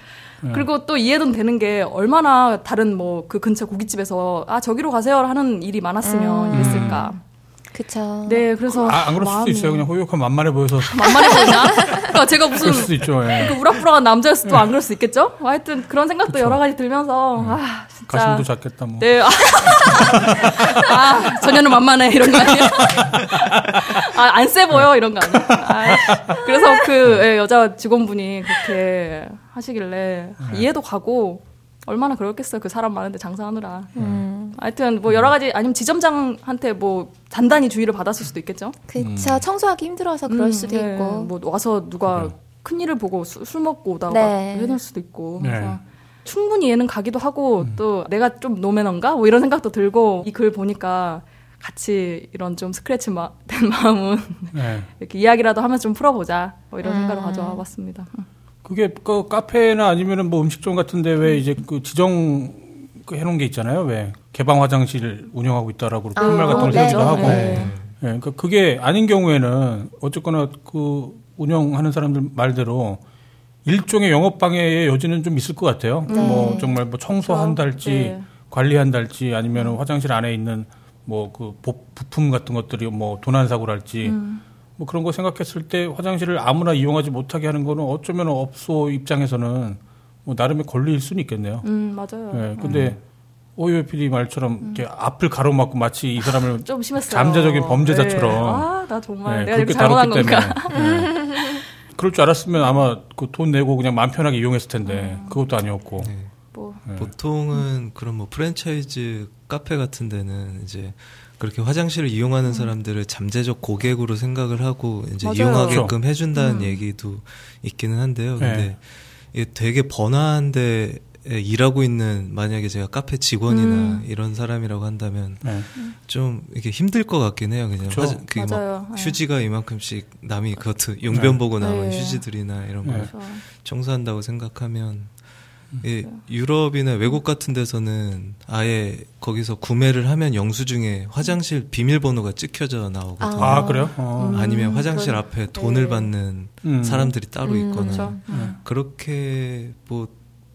그리고 또 이해도 되는 게 얼마나 다른 뭐 그 근처 고깃집에서 아 저기로 가세요 하는 일이 많았으면 음. 이랬을까. 그쵸. 네, 그래서 아, 안 그럴 수도 마음이 있어요. 그냥 호요한 만만해 보여서. <laughs> 만만해 보이나? 그러니까 제가 무슨 그럴 수도 있죠. 예. 그 우락부락한 남자였어도 안 그럴 수 있겠죠? 뭐 하여튼 그런 생각도 여러 가지 들면서 아 진짜 가슴도 작겠다 뭐. 네. 아, <laughs> 아, 전혀는 만만해 이런 거 아니에요? 아, 안 세 보여 이런 거 아니에요? 아, 그래서 그 예, 여자 직원분이 그렇게 하시길래 이해도 가고 얼마나 그렇겠어요. 그 사람 많은데 장사하느라. 음. 하여튼 뭐 여러 가지 아니면 지점장한테 뭐 단단히 주의를 받았을 수도 있겠죠. 그쵸. 청소하기 힘들어서 그럴 음, 수도 네. 있고. 뭐 와서 누가 큰 일을 보고 수- 술 먹고 오다가 네. 해낼 수도 있고. 네. 그래서 충분히 이해는 가기도 하고 음. 또 내가 좀 노매너인가 뭐 이런 생각도 들고 이 글 보니까 같이 이런 좀 스크래치 마, <laughs> 된 마음은 네. 이렇게 이야기라도 하면서 좀 풀어보자 뭐 이런 음. 생각을 가져와 봤습니다. 그게 그 카페나 아니면은 뭐 음식점 같은데 왜 이제 그 지정 그 해놓은 게 있잖아요. 왜 개방 화장실 운영하고 있다라고 아, 푯말 같은 걸 네, 쓰기도 네. 하고. 네. 예, 그러니까 그게 아닌 경우에는 어쨌거나 그 운영하는 사람들 말대로 일종의 영업 방해의 여지는 좀 있을 것 같아요. 네. 뭐 정말 뭐 청소한달지 네. 관리한달지 아니면 화장실 안에 있는 뭐 그 부품 같은 것들이 뭐 도난 사고랄지 음. 뭐 그런 거 생각했을 때 화장실을 아무나 이용하지 못하게 하는 거는 어쩌면 업소 입장에서는 뭐 나름의 권리일 수는 있겠네요. 음 맞아요. 예, 근데 오요 PD 말처럼 이렇게 앞을 가로막고 마치 이 사람을 <laughs> 좀 심했어요. 잠재적인 범죄자처럼 네. 아, 나 정말 예, 내가 그렇게 잘못한 다뤘기 건가? 때문에 예. <laughs> 그럴 줄 알았으면 아마 그 돈 내고 그냥 마음 편하게 이용했을 텐데 음. 그것도 아니었고 뭐 예. 보통은 그런 뭐 프랜차이즈 카페 같은 데는 이제 그렇게 화장실을 이용하는 사람들을 잠재적 고객으로 생각을 하고 이제 맞아요. 이용하게끔 그렇죠. 해준다는 음. 얘기도 있기는 한데요. 근데 네. 이게 되게 번화한데 일하고 있는 만약에 제가 카페 직원이나 음. 이런 사람이라고 한다면 네. 좀 이게 힘들 것 같긴 해요. 그냥 그쵸. 화장- 그게 막 맞아요. 네. 휴지가 이만큼씩 남이 그것도 용변 보고 나온 네. 휴지들이나 이런 거 네. 그렇죠. 청소한다고 생각하면 음. 예, 유럽이나 외국 같은 데서는 아예 거기서 구매를 하면 영수증에 화장실 비밀번호가 찍혀져 나오거든요. 아 그래요? 어. 음. 아니면 화장실 그런- 앞에 돈을 네. 받는 음. 사람들이 따로 음, 있거나 그렇죠. 음. 그렇게 뭐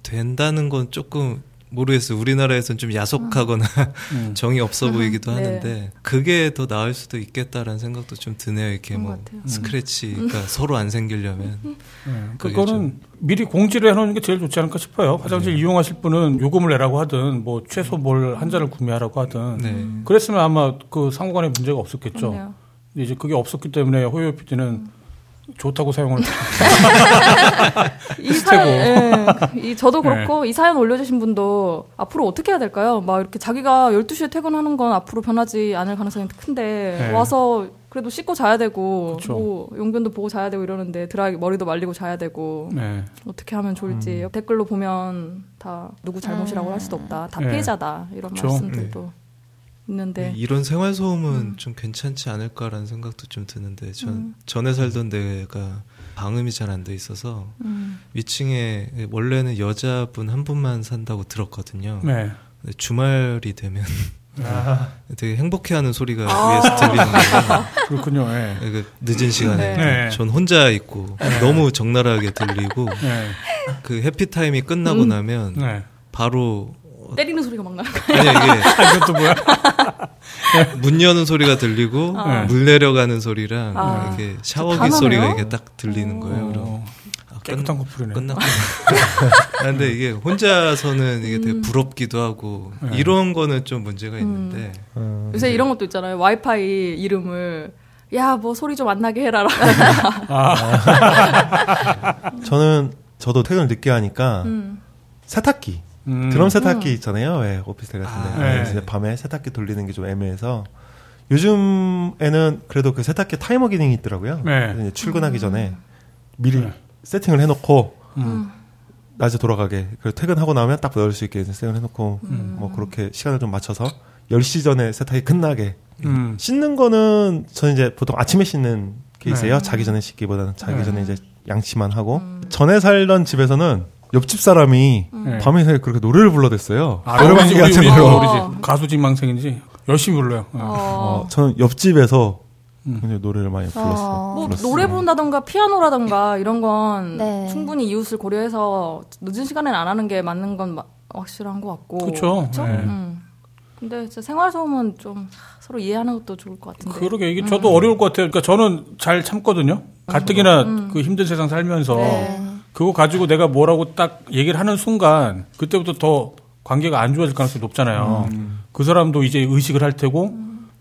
된다는 건 조금 모르겠어요. 우리나라에서는 좀 야속하거나 음. <laughs> 정이 없어 보이기도 네. 하는데 그게 더 나을 수도 있겠다라는 생각도 좀 드네요. 이렇게 뭐 같아요. 스크래치가 서로 안 생기려면 예, 그게 그거는 미리 공지를 해놓는 게 제일 좋지 않을까 싶어요. 화장실 이용하실 분은 요금을 내라고 하든 뭐 최소 뭘 한 잔을 구매하라고 하든 네. 그랬으면 아마 그 상호간에 문제가 없었겠죠. 근데 이제 그게 없었기 때문에 호요 PD는 좋다고 사용을 <laughs> 이. 사연, 예, 이 저도 네. 그렇고 이 사연 올려주신 분도 앞으로 어떻게 해야 될까요? 막 이렇게 자기가 12시에 퇴근하는 건 앞으로 변하지 않을 가능성이 큰데 네. 와서 그래도 씻고 자야 되고 그쵸. 뭐 용변도 보고 자야 되고 이러는데 드라이 머리도 말리고 자야 되고 네. 어떻게 하면 좋을지 댓글로 보면 다 누구 잘못이라고 할 수도 없다. 다 네. 피해자다. 이런 그쵸. 말씀들도 있는데 네, 이런 생활 소음은 좀 괜찮지 않을까라는 생각도 좀 드는데 전 음. 전에 살던 데가 방음이 잘 안 돼 있어서 음. 위층에 원래는 여자분 한 분만 산다고 들었거든요. 네. 근데 주말이 되면 아, <laughs> 되게 행복해하는 소리가 아. 위에서 들리는 거예요. <laughs> 그렇군요. 예. 그 늦은 시간에 네. 전 혼자 있고 너무 적나라하게 들리고 네. 그 해피 타임이 끝나고 음. 나면 네. 바로 때리는 소리가 막 나는 거예요. 아니야 이게 <laughs> 아, 이것도 뭐야? <laughs> 문 여는 소리가 들리고 아. 물 내려가는 소리랑 아. 이렇게 샤워기 단어네요? 소리가 이게 딱 들리는 거예요. 그럼 어, 아, 깨끗한 커플이네. 끝났고. <laughs> 근데 이게 혼자서는 이게 되게 음. 부럽기도 하고 네. 이런 거는 좀 문제가 있는데 어, 요새 이런 것도 있잖아요. 와이파이 이름을 야 뭐 소리 좀 안 나게 해라. 저는 저도 퇴근을 늦게 하니까 음. 세탁기 음. 드럼 세탁기 있잖아요. 왜 오피스텔 같은데 아, 네. 네. 진짜 밤에 세탁기 돌리는 게 좀 애매해서 요즘에는 그래도 그 세탁기 타이머 기능이 있더라고요. 네. 그래서 이제 출근하기 전에 미리 네. 세팅을 해놓고 음. 낮에 돌아가게 그리고 퇴근하고 나면 딱 넣을 수 있게 세팅을 해놓고 음. 뭐 그렇게 시간을 좀 맞춰서 10시 전에 세탁이 끝나게 음. 씻는 거는 저는 이제 보통 아침에 씻는 케이스예요. 네. 자기 전에 씻기보다는 자기 네. 전에 이제 양치만 하고 전에 살던 집에서는 옆집 사람이 네. 밤에 그렇게 노래를 불러댔어요. 아, 노래방 우리, 얘기 우리, 하지 우리, 마요. 어. 우리 집 가수 직망생인지 열심히 불러요. 어. 어. 어, 저는 옆집에서 음. 굉장히 노래를 많이 불렀어요. 어. 뭐 불렀어요. 노래 부른다던가 피아노라던가 이런 건 네. 충분히 이웃을 고려해서 늦은 시간에는 안 하는 게 맞는 건 마- 확실한 것 같고. 그쵸. 네. 음. 근데 진짜 생활 소음은 좀 서로 이해하는 것도 좋을 것 같은데. 그러게 이게 저도 어려울 것 같아요. 그러니까 저는 잘 참거든요. 가뜩이나 그 힘든 세상 살면서 네. 그거 가지고 내가 뭐라고 딱 얘기를 하는 순간 그때부터 더 관계가 안 좋아질 가능성이 높잖아요. 그 사람도 이제 의식을 할 테고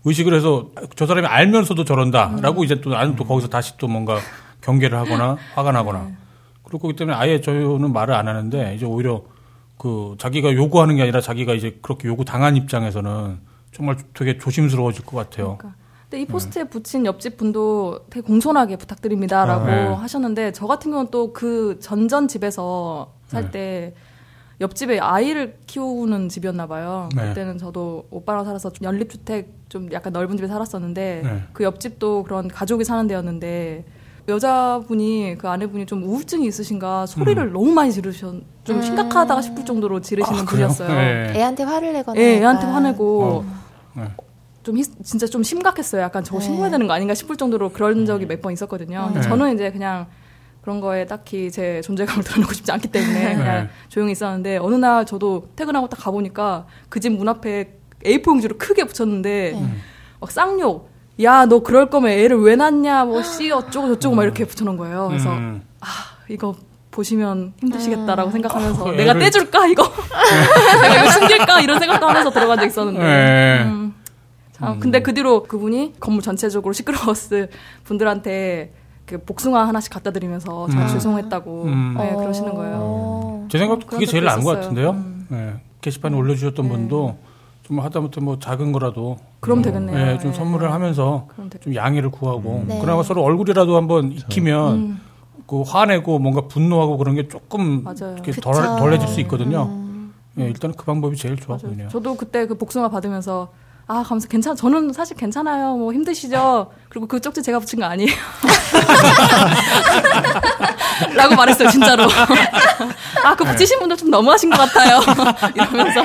의식을 해서 저 사람이 알면서도 저런다라고 이제 또 나는 또 거기서 다시 또 뭔가 경계를 하거나 화가 나거나 그럴 거기 때문에 아예 저는 말을 안 하는데 이제 오히려 그 자기가 요구하는 게 아니라 자기가 이제 그렇게 요구 당한 입장에서는 정말 되게 조심스러워질 것 같아요. 근데 이 포스트에 붙인 옆집 분도 되게 공손하게 부탁드립니다라고 아, 네. 하셨는데 저 같은 경우는 또 그 전전 집에서 살 네. 때 옆집에 아이를 키우는 집이었나 봐요. 네. 그때는 저도 오빠랑 살아서 좀 연립주택 좀 약간 넓은 집에 살았었는데 네. 그 옆집도 그런 가족이 사는 데였는데 여자분이 그 아내분이 좀 우울증이 있으신가 소리를 너무 많이 지르셨 좀 음. 심각하다가 싶을 정도로 지르시는 아? 분이었어요. 네. 애한테 화를 내거나. 예, 애한테. 화내고 어. 네. 좀 히- 진짜 좀 심각했어요. 약간 저거 네. 신고해야 되는 거 아닌가 싶을 정도로 그런 적이 몇 번 있었거든요. 근데 네. 저는 이제 그냥 그런 거에 딱히 제 존재감을 <laughs> 드러내고 싶지 않기 때문에 그냥 네. 조용히 있었는데 어느 날 저도 퇴근하고 딱 가보니까 그 집 문 앞에 A4 용지로 크게 붙였는데 막 쌍욕 야 너 그럴 거면 애를 왜 낳냐 뭐씨 어쩌고 저쩌고 막 이렇게 붙여놓은 거예요. 그래서 음. 아 이거 보시면 힘드시겠다라고 생각하면서 어, 내가 떼줄까 이거 <laughs> 내가 이거 숨길까 이런 생각도 하면서 들어간 적 있었는데 네. 음. 참, 근데 그 뒤로 그분이 건물 전체적으로 시끄러웠을 분들한테 그 복숭아 하나씩 갖다 드리면서 저 음. 죄송했다고 음. 네, 그러시는 거예요. 어. 제 생각도 그런 그게 제일 나은 것. 같은데요. 음. 네. 게시판에 올려주셨던 분도 좀 하다못해 뭐 작은 거라도 그럼 음, 되겠네요. 네, 좀 예. 선물을 하면서 그럼 되겠- 좀 양해를 구하고 네. 그나마 서로 얼굴이라도 한번 익히면 음. 그 화내고 뭔가 분노하고 그런 게 조금. 덜, 덜해질 수 있거든요. 음. 예, 일단 그 방법이 제일 좋아. 보이네요. 저도 그때 그 복숭아 받으면서 아, 감사, 괜찮, 저는 사실 괜찮아요. 뭐 힘드시죠? 그리고 그 쪽지 제가 붙인 거 아니에요. <laughs> 라고 말했어요, 진짜로. <laughs> 아, 그 붙이신 분들 좀 너무하신 것 같아요. <laughs> 이러면서.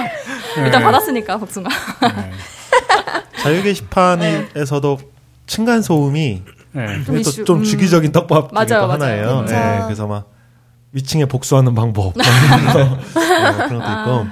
일단 네. 받았으니까, 복숭아. 네. 자유 게시판에서도 층간 소음이 네. 좀 이슈, 좀 음. 주기적인 떡밥 중에 맞아요, 또 맞아요. 하나예요. 예, 그래서 막 위층에 복수하는 방법 네, 그런 것도 있고.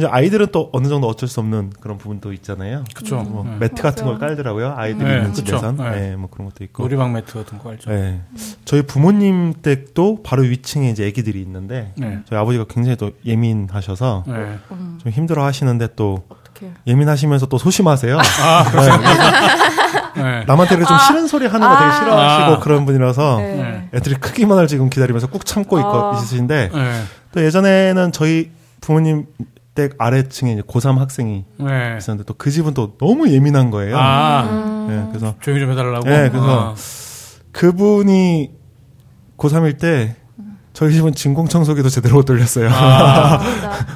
근데 아이들은 또 어느 정도 어쩔 수 없는 그런 부분도 있잖아요. 그쵸. 뭐 네. 매트 같은 걸 맞아요. 깔더라고요. 아이들이 네, 있는. 집에선. 네. 네, 뭐 그런 것도 있고. 놀이방 매트 같은 거 알죠? 네. 저희 부모님 댁도 바로 위층에 이제 아기들이 있는데 네. 저희 아버지가 굉장히 또 예민하셔서 네. 음, 좀 힘들어 하시는데 또 어떡해. 예민하시면서 또 소심하세요. 아, 네. <laughs> 네. 남한테 좀 싫은 소리 하는 거 되게 아. 싫어하시고 아. 그런 분이라서 네. 네. 애들이 크기만을 지금 기다리면서 꾹 참고 있고 아. 있으신데 네. 또 예전에는 저희 부모님 댁 아래층에 이제 고3 학생이 네. 있었는데 또 그 집은 또 너무 예민한 거예요. 아, 음. 네, 그래서 조용히 좀 해달라고? 네, 그래서 그분이 고3일 때 저희 집은 진공 청소기도 제대로 못 돌렸어요. 아.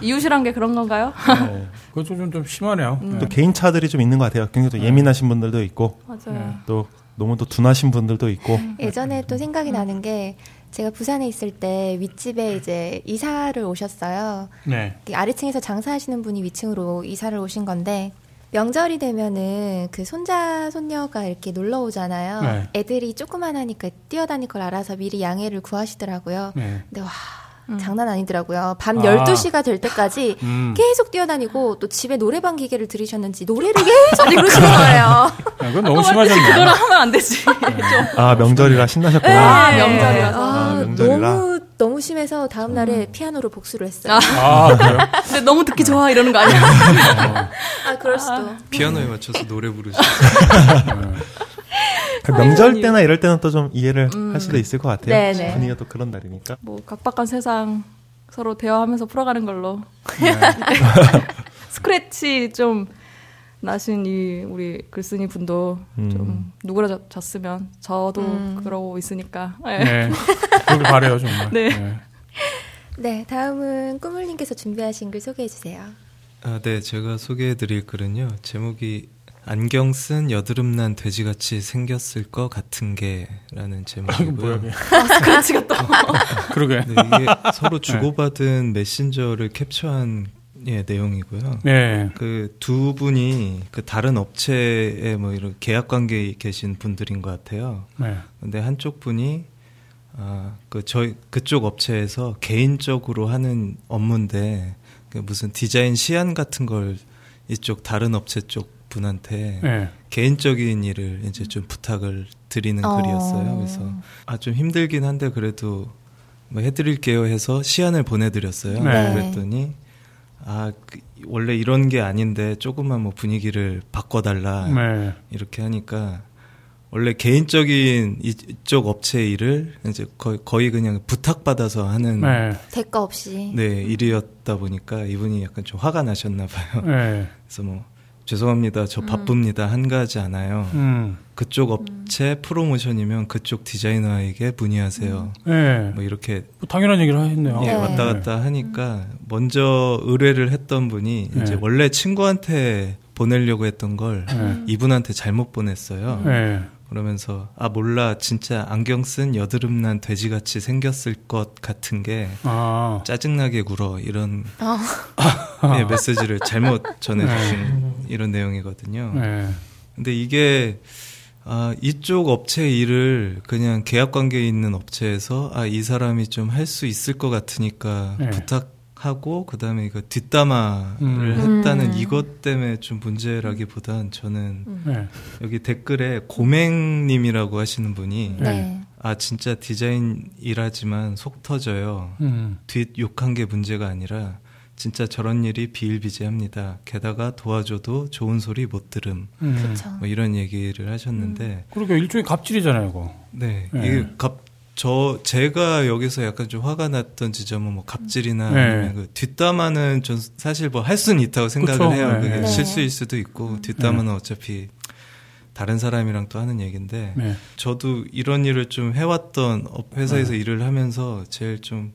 이웃이란 게 그런 건가요? 네. 그것도 좀, 좀 심하네요. 음. 네. 또 개인 차들이 좀 있는 것 같아요. 굉장히 또 예민하신 분들도 있고 맞아요. 또 너무 또 둔하신 분들도 있고 예전에 또 생각이 나는 게 제가 부산에 있을 때 윗집에 이제 이사를 오셨어요. 네. 그 아래층에서 장사하시는 분이 위층으로 이사를 오신 건데 명절이 되면은 그 손자 손녀가 이렇게 놀러 오잖아요. 네. 애들이 조그만하니까 뛰어다닐 걸 알아서 미리 양해를 구하시더라고요. 네. 근데 와 음. 장난 아니더라고요. 밤 아. 12시가 될 때까지 <laughs> 음. 계속 뛰어다니고 또 집에 노래방 기계를 들이셨는지 노래를 계속 부르시는 거예요. 야, 그건 너무 심하잖아요. 그거랑 하면 안 되지. 좀. 아 명절이라 신나셨구나. 아, 명절이라서. 아, 아, 명절이라. 너무 너무 심해서 다음 날에 피아노로 복수를 했어요. 아. 아, 그래요? <laughs> 근데 너무 듣기 좋아 이러는 거 아니야? 아, 그럴 수도. 피아노에 맞춰서 노래 부르시고 그 <laughs> 명절 때나 이럴 때는 또 좀 이해를 음. 할 수도 있을 것 같아요. 네네. 분위기가 또 그런 날이니까. 뭐 각박한 세상 서로 대화하면서 풀어가는 걸로. 네. <laughs> 스크래치 좀 나신 이 우리 글쓴이 분도 음. 좀 누그러졌으면 저도 음. 그러고 있으니까. 네. 네. 바래요 정말. 네. 네, 다음은 꾸물님께서 준비하신 글 소개해 주세요. 아, 네, 제가 소개해 드릴 글은요. 제목이 안경 쓴 여드름난 돼지같이 생겼을 것 같은 게라는 제목이고요. 뭐야, 이게. 스크래치가 또. <laughs> 그러게. 네, 이게 서로 주고받은 메신저를 캡처한 예, 내용이고요. 네. 그 두 분이 그 다른 업체에 뭐 이런 계약 관계에 계신 분들인 것 같아요. 네. 근데 한쪽 분이 아, 그 저희 그쪽 업체에서 개인적으로 하는 업무인데 그 무슨 디자인 시안 같은 걸 이쪽 다른 업체 쪽 분한테 네. 개인적인 일을 이제 좀 부탁을 드리는 어. 글이었어요. 그래서 아 좀 힘들긴 한데 그래도 뭐 해드릴게요 해서 시안을 보내드렸어요. 네. 그랬더니 아 그, 원래 이런 게 아닌데 조금만 뭐 분위기를 바꿔달라 네. 이렇게 하니까 원래 개인적인 이- 이쪽 업체 일을 이제 거의, 거의 그냥 부탁받아서 하는 네. 대가 없이. 네, 일이었다 보니까 이분이 약간 좀 화가 나셨나 봐요. 네. 그래서 뭐 죄송합니다. 저 바쁩니다. 한가하지 않아요. 음. 그쪽 업체 프로모션이면 그쪽 디자이너에게 문의하세요. 네. 뭐 이렇게 뭐 당연한 얘기를 하셨네요. 예, 왔다 갔다 하니까 먼저 의뢰를 했던 분이 이제 네. 원래 친구한테 보내려고 했던 걸 네. 이분한테 잘못 보냈어요. 네. 그러면서 아 몰라 진짜 안경 쓴 여드름 난 돼지같이 생겼을 것 같은 게 아. 짜증나게 굴어 이런 어. 네, 메시지를 잘못 전해주신 이런 내용이거든요. 네. 근데 이게 아, 이쪽 업체 일을 그냥 계약 관계에 있는 업체에서 아, 이 사람이 좀 할 수 있을 것 같으니까 네. 부탁 하고 그다음에 이거 뒷담화를 음. 했다는 음. 이것 때문에 좀 문제라기보단 저는 네. 여기 댓글에 고맹님이라고 하시는 분이 네. 아 진짜 디자인 일하지만 속 터져요. 음. 뒷 욕한 게 문제가 아니라 진짜 저런 일이 비일비재합니다. 게다가 도와줘도 좋은 소리 못 들음. 음. 뭐 이런 얘기를 하셨는데 그러니까 일종의 갑질이잖아요, 이거. 네, 네. 이게 갑, 저, 제가 여기서 약간 좀 화가 났던 지점은 뭐 갑질이나 네. 아니면 그 뒷담화는 전 사실 뭐 할 수는 있다고 생각을 그쵸. 해요. 네. 그게 네. 실수일 수도 있고 뒷담화는 어차피 다른 사람이랑 또 하는 얘기인데 네. 저도 이런 일을 좀 해왔던 업- 회사에서 일을 하면서 제일 좀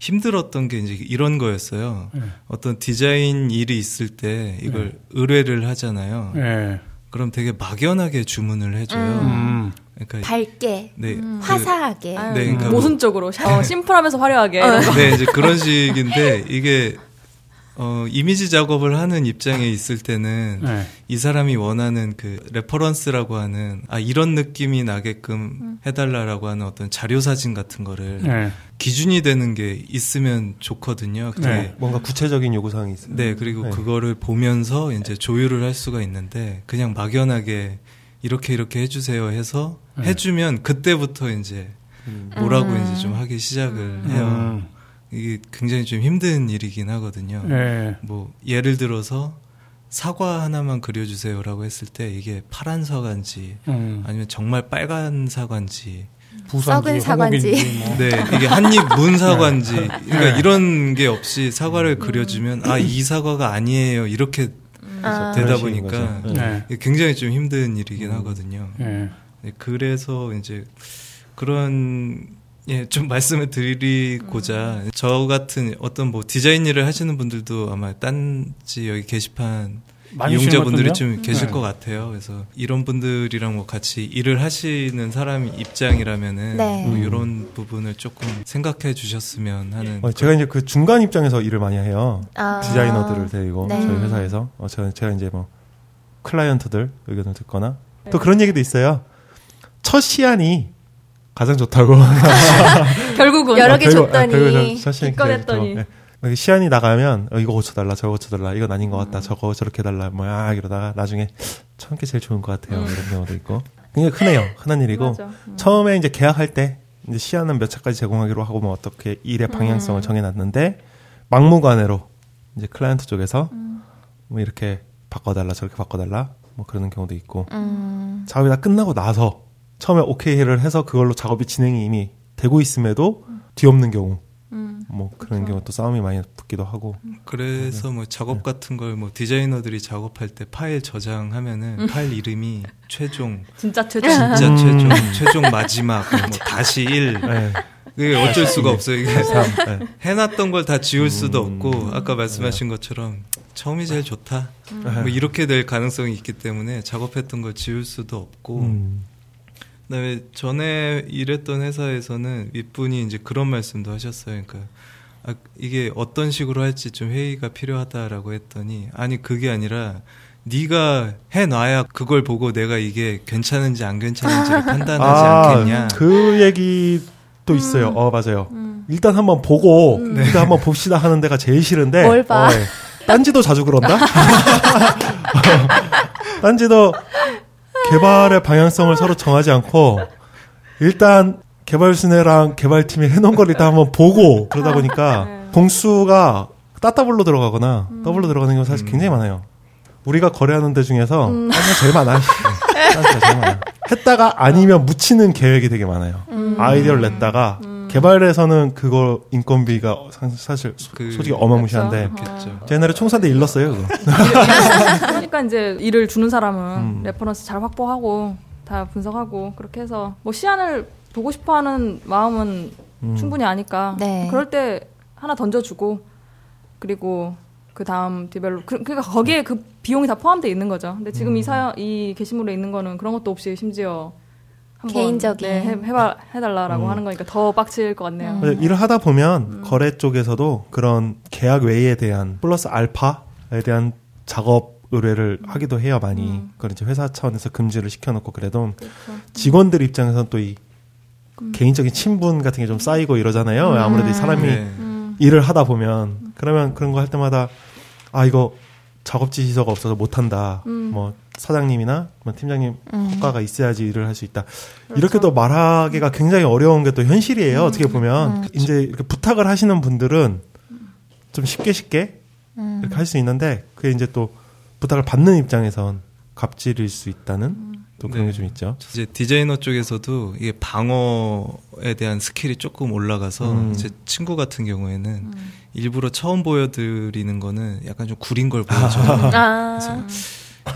힘들었던 게 이제 이런 거였어요. 네. 어떤 디자인 일이 있을 때 이걸 의뢰를 하잖아요. 네. 그럼 되게 막연하게 주문을 해줘요. 음. 그러니까 밝게, 네, 그- 화사하게. 네, 그러니까 모순적으로 어, 심플하면서 화려하게. 네, 이제 그런 식인데 이게 어, 이미지 작업을 하는 입장에 있을 때는 네. 이 사람이 원하는 그 reference라고 하는 아 이런 느낌이 나게끔 해달라라고 하는 어떤 자료 사진 같은 거를 네. 기준이 되는 게 있으면 좋거든요. 네. 뭔가 구체적인 요구 사항이 있어요. 네, 그리고 네. 그거를 보면서 이제 조율을 할 수가 있는데 그냥 막연하게 이렇게 이렇게 해주세요 해서 네. 해주면 그때부터 이제 뭐라고 음. 이제 좀 하기 시작을 해요. 음. 이게 굉장히 좀 힘든 일이긴 하거든요. 네. 뭐 예를 들어서 사과 하나만 그려주세요라고 했을 때 이게 파란 사과인지 음. 아니면 정말 빨간 사과인지 썩은 사과인지. 뭐. <laughs> 네 이게 한입 문 사과인지 그러니까 네. 이런 게 없이 사과를 그려주면 아 이 사과가 아니에요 이렇게 아. 되다 보니까. 네. 이게 굉장히 좀 힘든 일이긴 하거든요. 네. 네, 그래서 이제 그런 예, 좀 말씀을 드리고자 저 같은 어떤 뭐 디자인 일을 하시는 분들도 아마 딴지 여기 게시판 많이 이용자분들이 것 좀? 계실 네. 것 같아요. 그래서 이런 분들이랑 뭐 같이 일을 하시는 사람 입장이라면은 네. 뭐 이런 부분을 조금 생각해 주셨으면 하는 어, 제가 이제 그 중간 입장에서 일을 많이 해요. 아. 디자이너들을 데리고 네. 저희 회사에서 어, 제가, 제가 이제 뭐 클라이언트들 의견을 듣거나 또 그런 얘기도 있어요. 첫 시안이 가장 좋다고. <laughs> 결국은 여러 개 결국- 줬더니 결국 첫 시안이 기껏했더니. 그래요. 네. 시안이 나가면 어, 이거 고쳐달라 저거 고쳐달라 이건 아닌 것 같다 저거 저렇게 해달라 뭐야 이러다가 나중에 천개 제일 좋은 것 같아요 이런 경우도 있고 굉장히 흔해요 흔한 일이고. 음. 처음에 이제 계약할 때 이제 시안은 몇 차까지 제공하기로 하고 뭐 어떻게 일의 방향성을 정해놨는데 막무가내로 이제 클라이언트 쪽에서 뭐 이렇게 바꿔달라 저렇게 바꿔달라 뭐 그러는 경우도 있고 음. 작업이 다 끝나고 나서 처음에 오케이를 해서 그걸로 작업이 진행이 이미 되고 있음에도 뒤엎는 경우 음. 뭐 그런 경우 또 싸움이 많이 붙기도 하고 그래서 뭐 작업 네. 같은 걸 뭐 디자이너들이 작업할 때 파일 저장하면은 파일 이름이 최종 진짜 최종. 진짜 음. 최종 최종 마지막 뭐 다시 1 네. 그게 어쩔 수가 없어요. 이게 삼, 네. 해놨던 걸 다 지울 수도 음. 없고 아까 말씀하신 것처럼 처음이 제일 좋다. 뭐 이렇게 될 가능성이 있기 때문에 작업했던 걸 지울 수도 없고 음. 그다음에 전에 일했던 회사에서는 윗분이 이제 그런 말씀도 하셨어요. 그러니까 아, 이게 어떤 식으로 할지 좀 회의가 필요하다라고 했더니 아니 그게 아니라 네가 해놔야 그걸 보고 내가 이게 괜찮은지 안 괜찮은지를 <laughs> 판단하지 않겠냐. 그 얘기도 있어요. 어, 맞아요. 일단 한번 보고, 일단 한번 봅시다 하는 데가 제일 싫은데. 뭘 봐? 어, 예. 딴지도 자주 그런다? <laughs> <laughs> 딴지도 개발의 방향성을 서로 정하지 않고 일단 개발순회랑 개발팀이 해놓은 걸 일단 한번 보고 그러다 보니까 공수가 따따블로 들어가거나 더블로 들어가는 경우 사실 굉장히 많아요. 우리가 거래하는 데 중에서 음. 제일 많아요. 딴지가 <laughs> 제일 많아요. 했다가 아니면 묻히는 계획이 되게 많아요. 음. 아이디어를 냈다가 개발에서는 그거 인건비가 사- 사실 소- 그- 솔직히 어마무시한데 그렇죠. 제 옛날에 총사 때 일렀어요 그거. <laughs> 그러니까 이제 일을 주는 사람은 음. reference 잘 확보하고 다 분석하고 그렇게 해서 뭐 시안을 보고 싶어하는 마음은 음. 충분히 아니까 네. 그럴 때 하나 던져주고 그리고 그 다음 develop 그, 그러니까 거기에 그 비용이 다 포함되어 있는 거죠. 근데 지금 음. 이 사연 이 게시물에 있는 거는 그런 것도 없이 심지어 개인적인. 네, 해, 해봐, 해달라라고 음. 하는 거니까 더 빡칠 것 같네요. 맞아요. 일을 하다 보면 거래 쪽에서도 그런 계약 외에 대한 플러스 알파에 대한 작업 의뢰를 하기도 해요 많이. 그걸 이제 회사 차원에서 금지를 시켜놓고 그래도 직원들 입장에서는 또 이 개인적인 친분 같은 게 좀 쌓이고 이러잖아요. 아무래도 이 사람이 네. 일을 하다 보면 그러면 그런 거 할 때마다 아 이거 작업지 시서가 없어서 못 한다. 뭐 사장님이나 뭐 팀장님 허가가 있어야지 일을 할 수 있다. 이렇게 또 말하기가 굉장히 어려운 게 또 현실이에요. 어떻게 보면. 이제 이렇게 부탁을 하시는 분들은 좀 쉽게 쉽게 이렇게 할 수 있는데 그게 이제 또 부탁을 받는 입장에선 갑질일 수 있다는 또 그런 네. 게좀 있죠. 이제 디자이너 쪽에서도 이게 방어에 대한 skill이 조금 올라가서 음. 제 친구 같은 경우에는 일부러 처음 보여드리는 거는 약간 좀 구린 걸 보여줘요. <laughs> 아.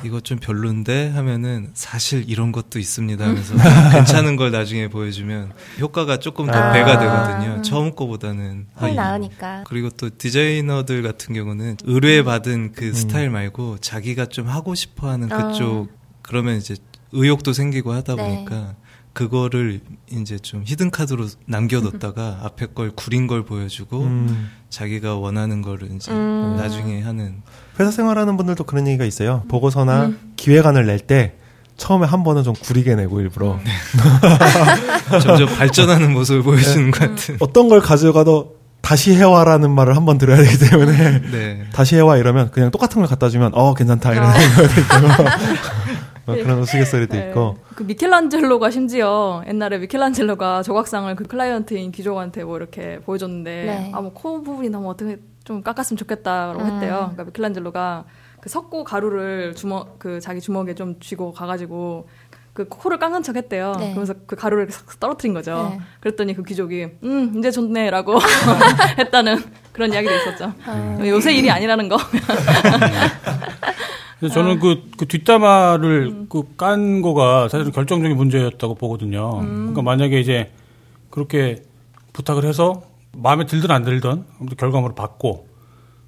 이거 좀 별론데 하면은 사실 이런 것도 있습니다 하면서 <laughs> 괜찮은 걸 나중에 보여주면 효과가 조금 더 아. 배가 되거든요. 처음 거보다는 훨 아, 이- 나으니까. 그리고 또 디자이너들 같은 경우는 의뢰받은 그 스타일 말고 자기가 좀 하고 싶어 하는 아. 그쪽 그러면 이제 의욕도 생기고 하다 네. 보니까 그거를 이제 좀 히든 카드로 남겨뒀다가 앞에 걸 구린 걸 보여주고 음. 자기가 원하는 거를 이제 음. 나중에 하는 회사 생활하는 분들도 그런 얘기가 있어요. 보고서나 기획안을 낼 때 처음에 한 번은 좀 구리게 내고 일부러 <laughs> 점점 발전하는 모습을 보여주는 것 같은. 어떤 걸 가져가도 다시 해와라는 말을 한 번 들어야 되기 때문에 네. 다시 해와 이러면 그냥 똑같은 걸 갖다 주면 어 괜찮다 이런 생각이 있고 뭐 <laughs> 그런 우스갯소리도 네. 있고 그 미켈란젤로가 심지어 옛날에 미켈란젤로가 조각상을 그 클라이언트인 귀족한테 뭐 이렇게 보여줬는데 네. 아뭐 코 부분이 너무 어떻게 좀 깎았으면 좋겠다라고 음. 했대요. 그러니까 미켈란젤로가 그 석고 가루를 주먹 그 자기 주먹에 좀 쥐고 가가지고 그 코를 깎은 척 했대요. 네. 그러면서 그 가루를 싹 떨어뜨린 거죠. 네. 그랬더니 그 귀족이 음 이제 좋네 라고 <laughs> 했다는 그런 이야기도 있었죠. 아. 요새 일이 아니라는 거. <laughs> 그래서 저는 그, 그 뒷담화를 그깐 거가 사실은 결정적인 문제였다고 보거든요. 그러니까 만약에 이제 그렇게 부탁을 해서 마음에 들든 안 들든 아무튼 결과물을 받고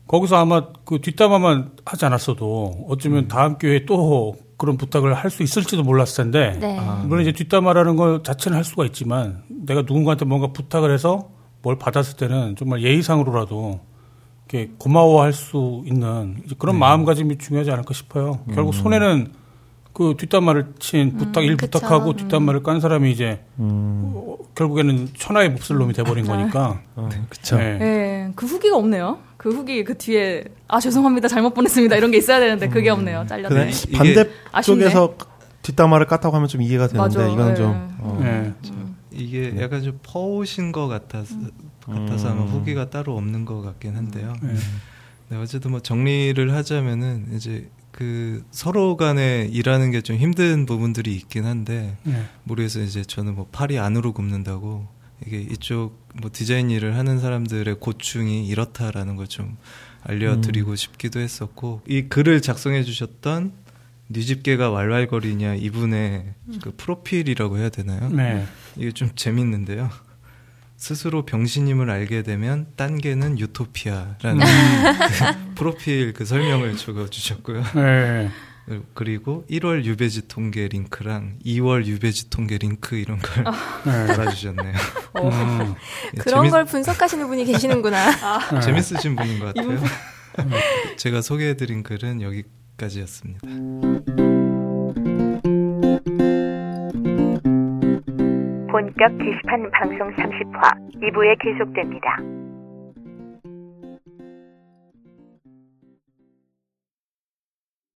거기서 아마 그 뒷담화만 하지 않았어도 어쩌면 다음 기회에 또 그런 부탁을 할 수 있을지도 몰랐을 텐데 네. 물론 이제 뒷담화라는 걸 자체는 할 수가 있지만 내가 누군가한테 뭔가 부탁을 해서 뭘 받았을 때는 정말 예의상으로라도 이렇게 고마워할 수 있는 이제 그런 마음가짐이 중요하지 않을까 싶어요. 결국 손해는 그 뒷담화를 친 부탁 일 그쵸. 부탁하고 음. 뒷담화를 깐 사람이 이제 어, 결국에는 천하의 몹쓸 놈이 돼버린 거니까. 어, 그쵸. 네. 예, 그 후기가 없네요. 그 후기 그 뒤에 아 죄송합니다 잘못 보냈습니다 이런 게 있어야 되는데 그게 없네요. 잘렸네. 반대. 쪽에서 뒷담화를 깠다고 하면 좀 이해가 되는데 맞아, 이거는 예. 좀 어. 네. 이게 약간 좀 퍼오신 것 같아서 같아서 아마 후기가 따로 없는 것 같긴 한데요. 네. 네, 어쨌든 뭐 정리를 하자면은 이제 그 서로 간에 일하는 게 좀 힘든 부분들이 있긴 한데 네. 무리해서 이제 저는 뭐 팔이 안으로 굽는다고 이게 이쪽 뭐 디자인 일을 하는 사람들의 고충이 이렇다라는 걸 좀 알려드리고 싶기도 했었고 이 글을 작성해 주셨던 뉴집계가 왈왈거리냐 이분의 그 프로필이라고 해야 되나요? 네. 이게 좀 재밌는데요. 스스로 병신임을 알게 되면 딴게는 유토피아라는 그 프로필 그 설명을 적어 주셨고요. 네. 그리고 1월 유배지 통계 링크랑 2월 유배지 통계 링크 이런 걸 네. 달아주셨네요. 음. 그런 재밌, 걸 분석하시는 분이 계시는구나. <laughs> 재밌으신 분인 것 같아요. 제가 소개해드린 글은 여기까지였습니다. 본격 게시판 방송 30화 2부에 계속됩니다.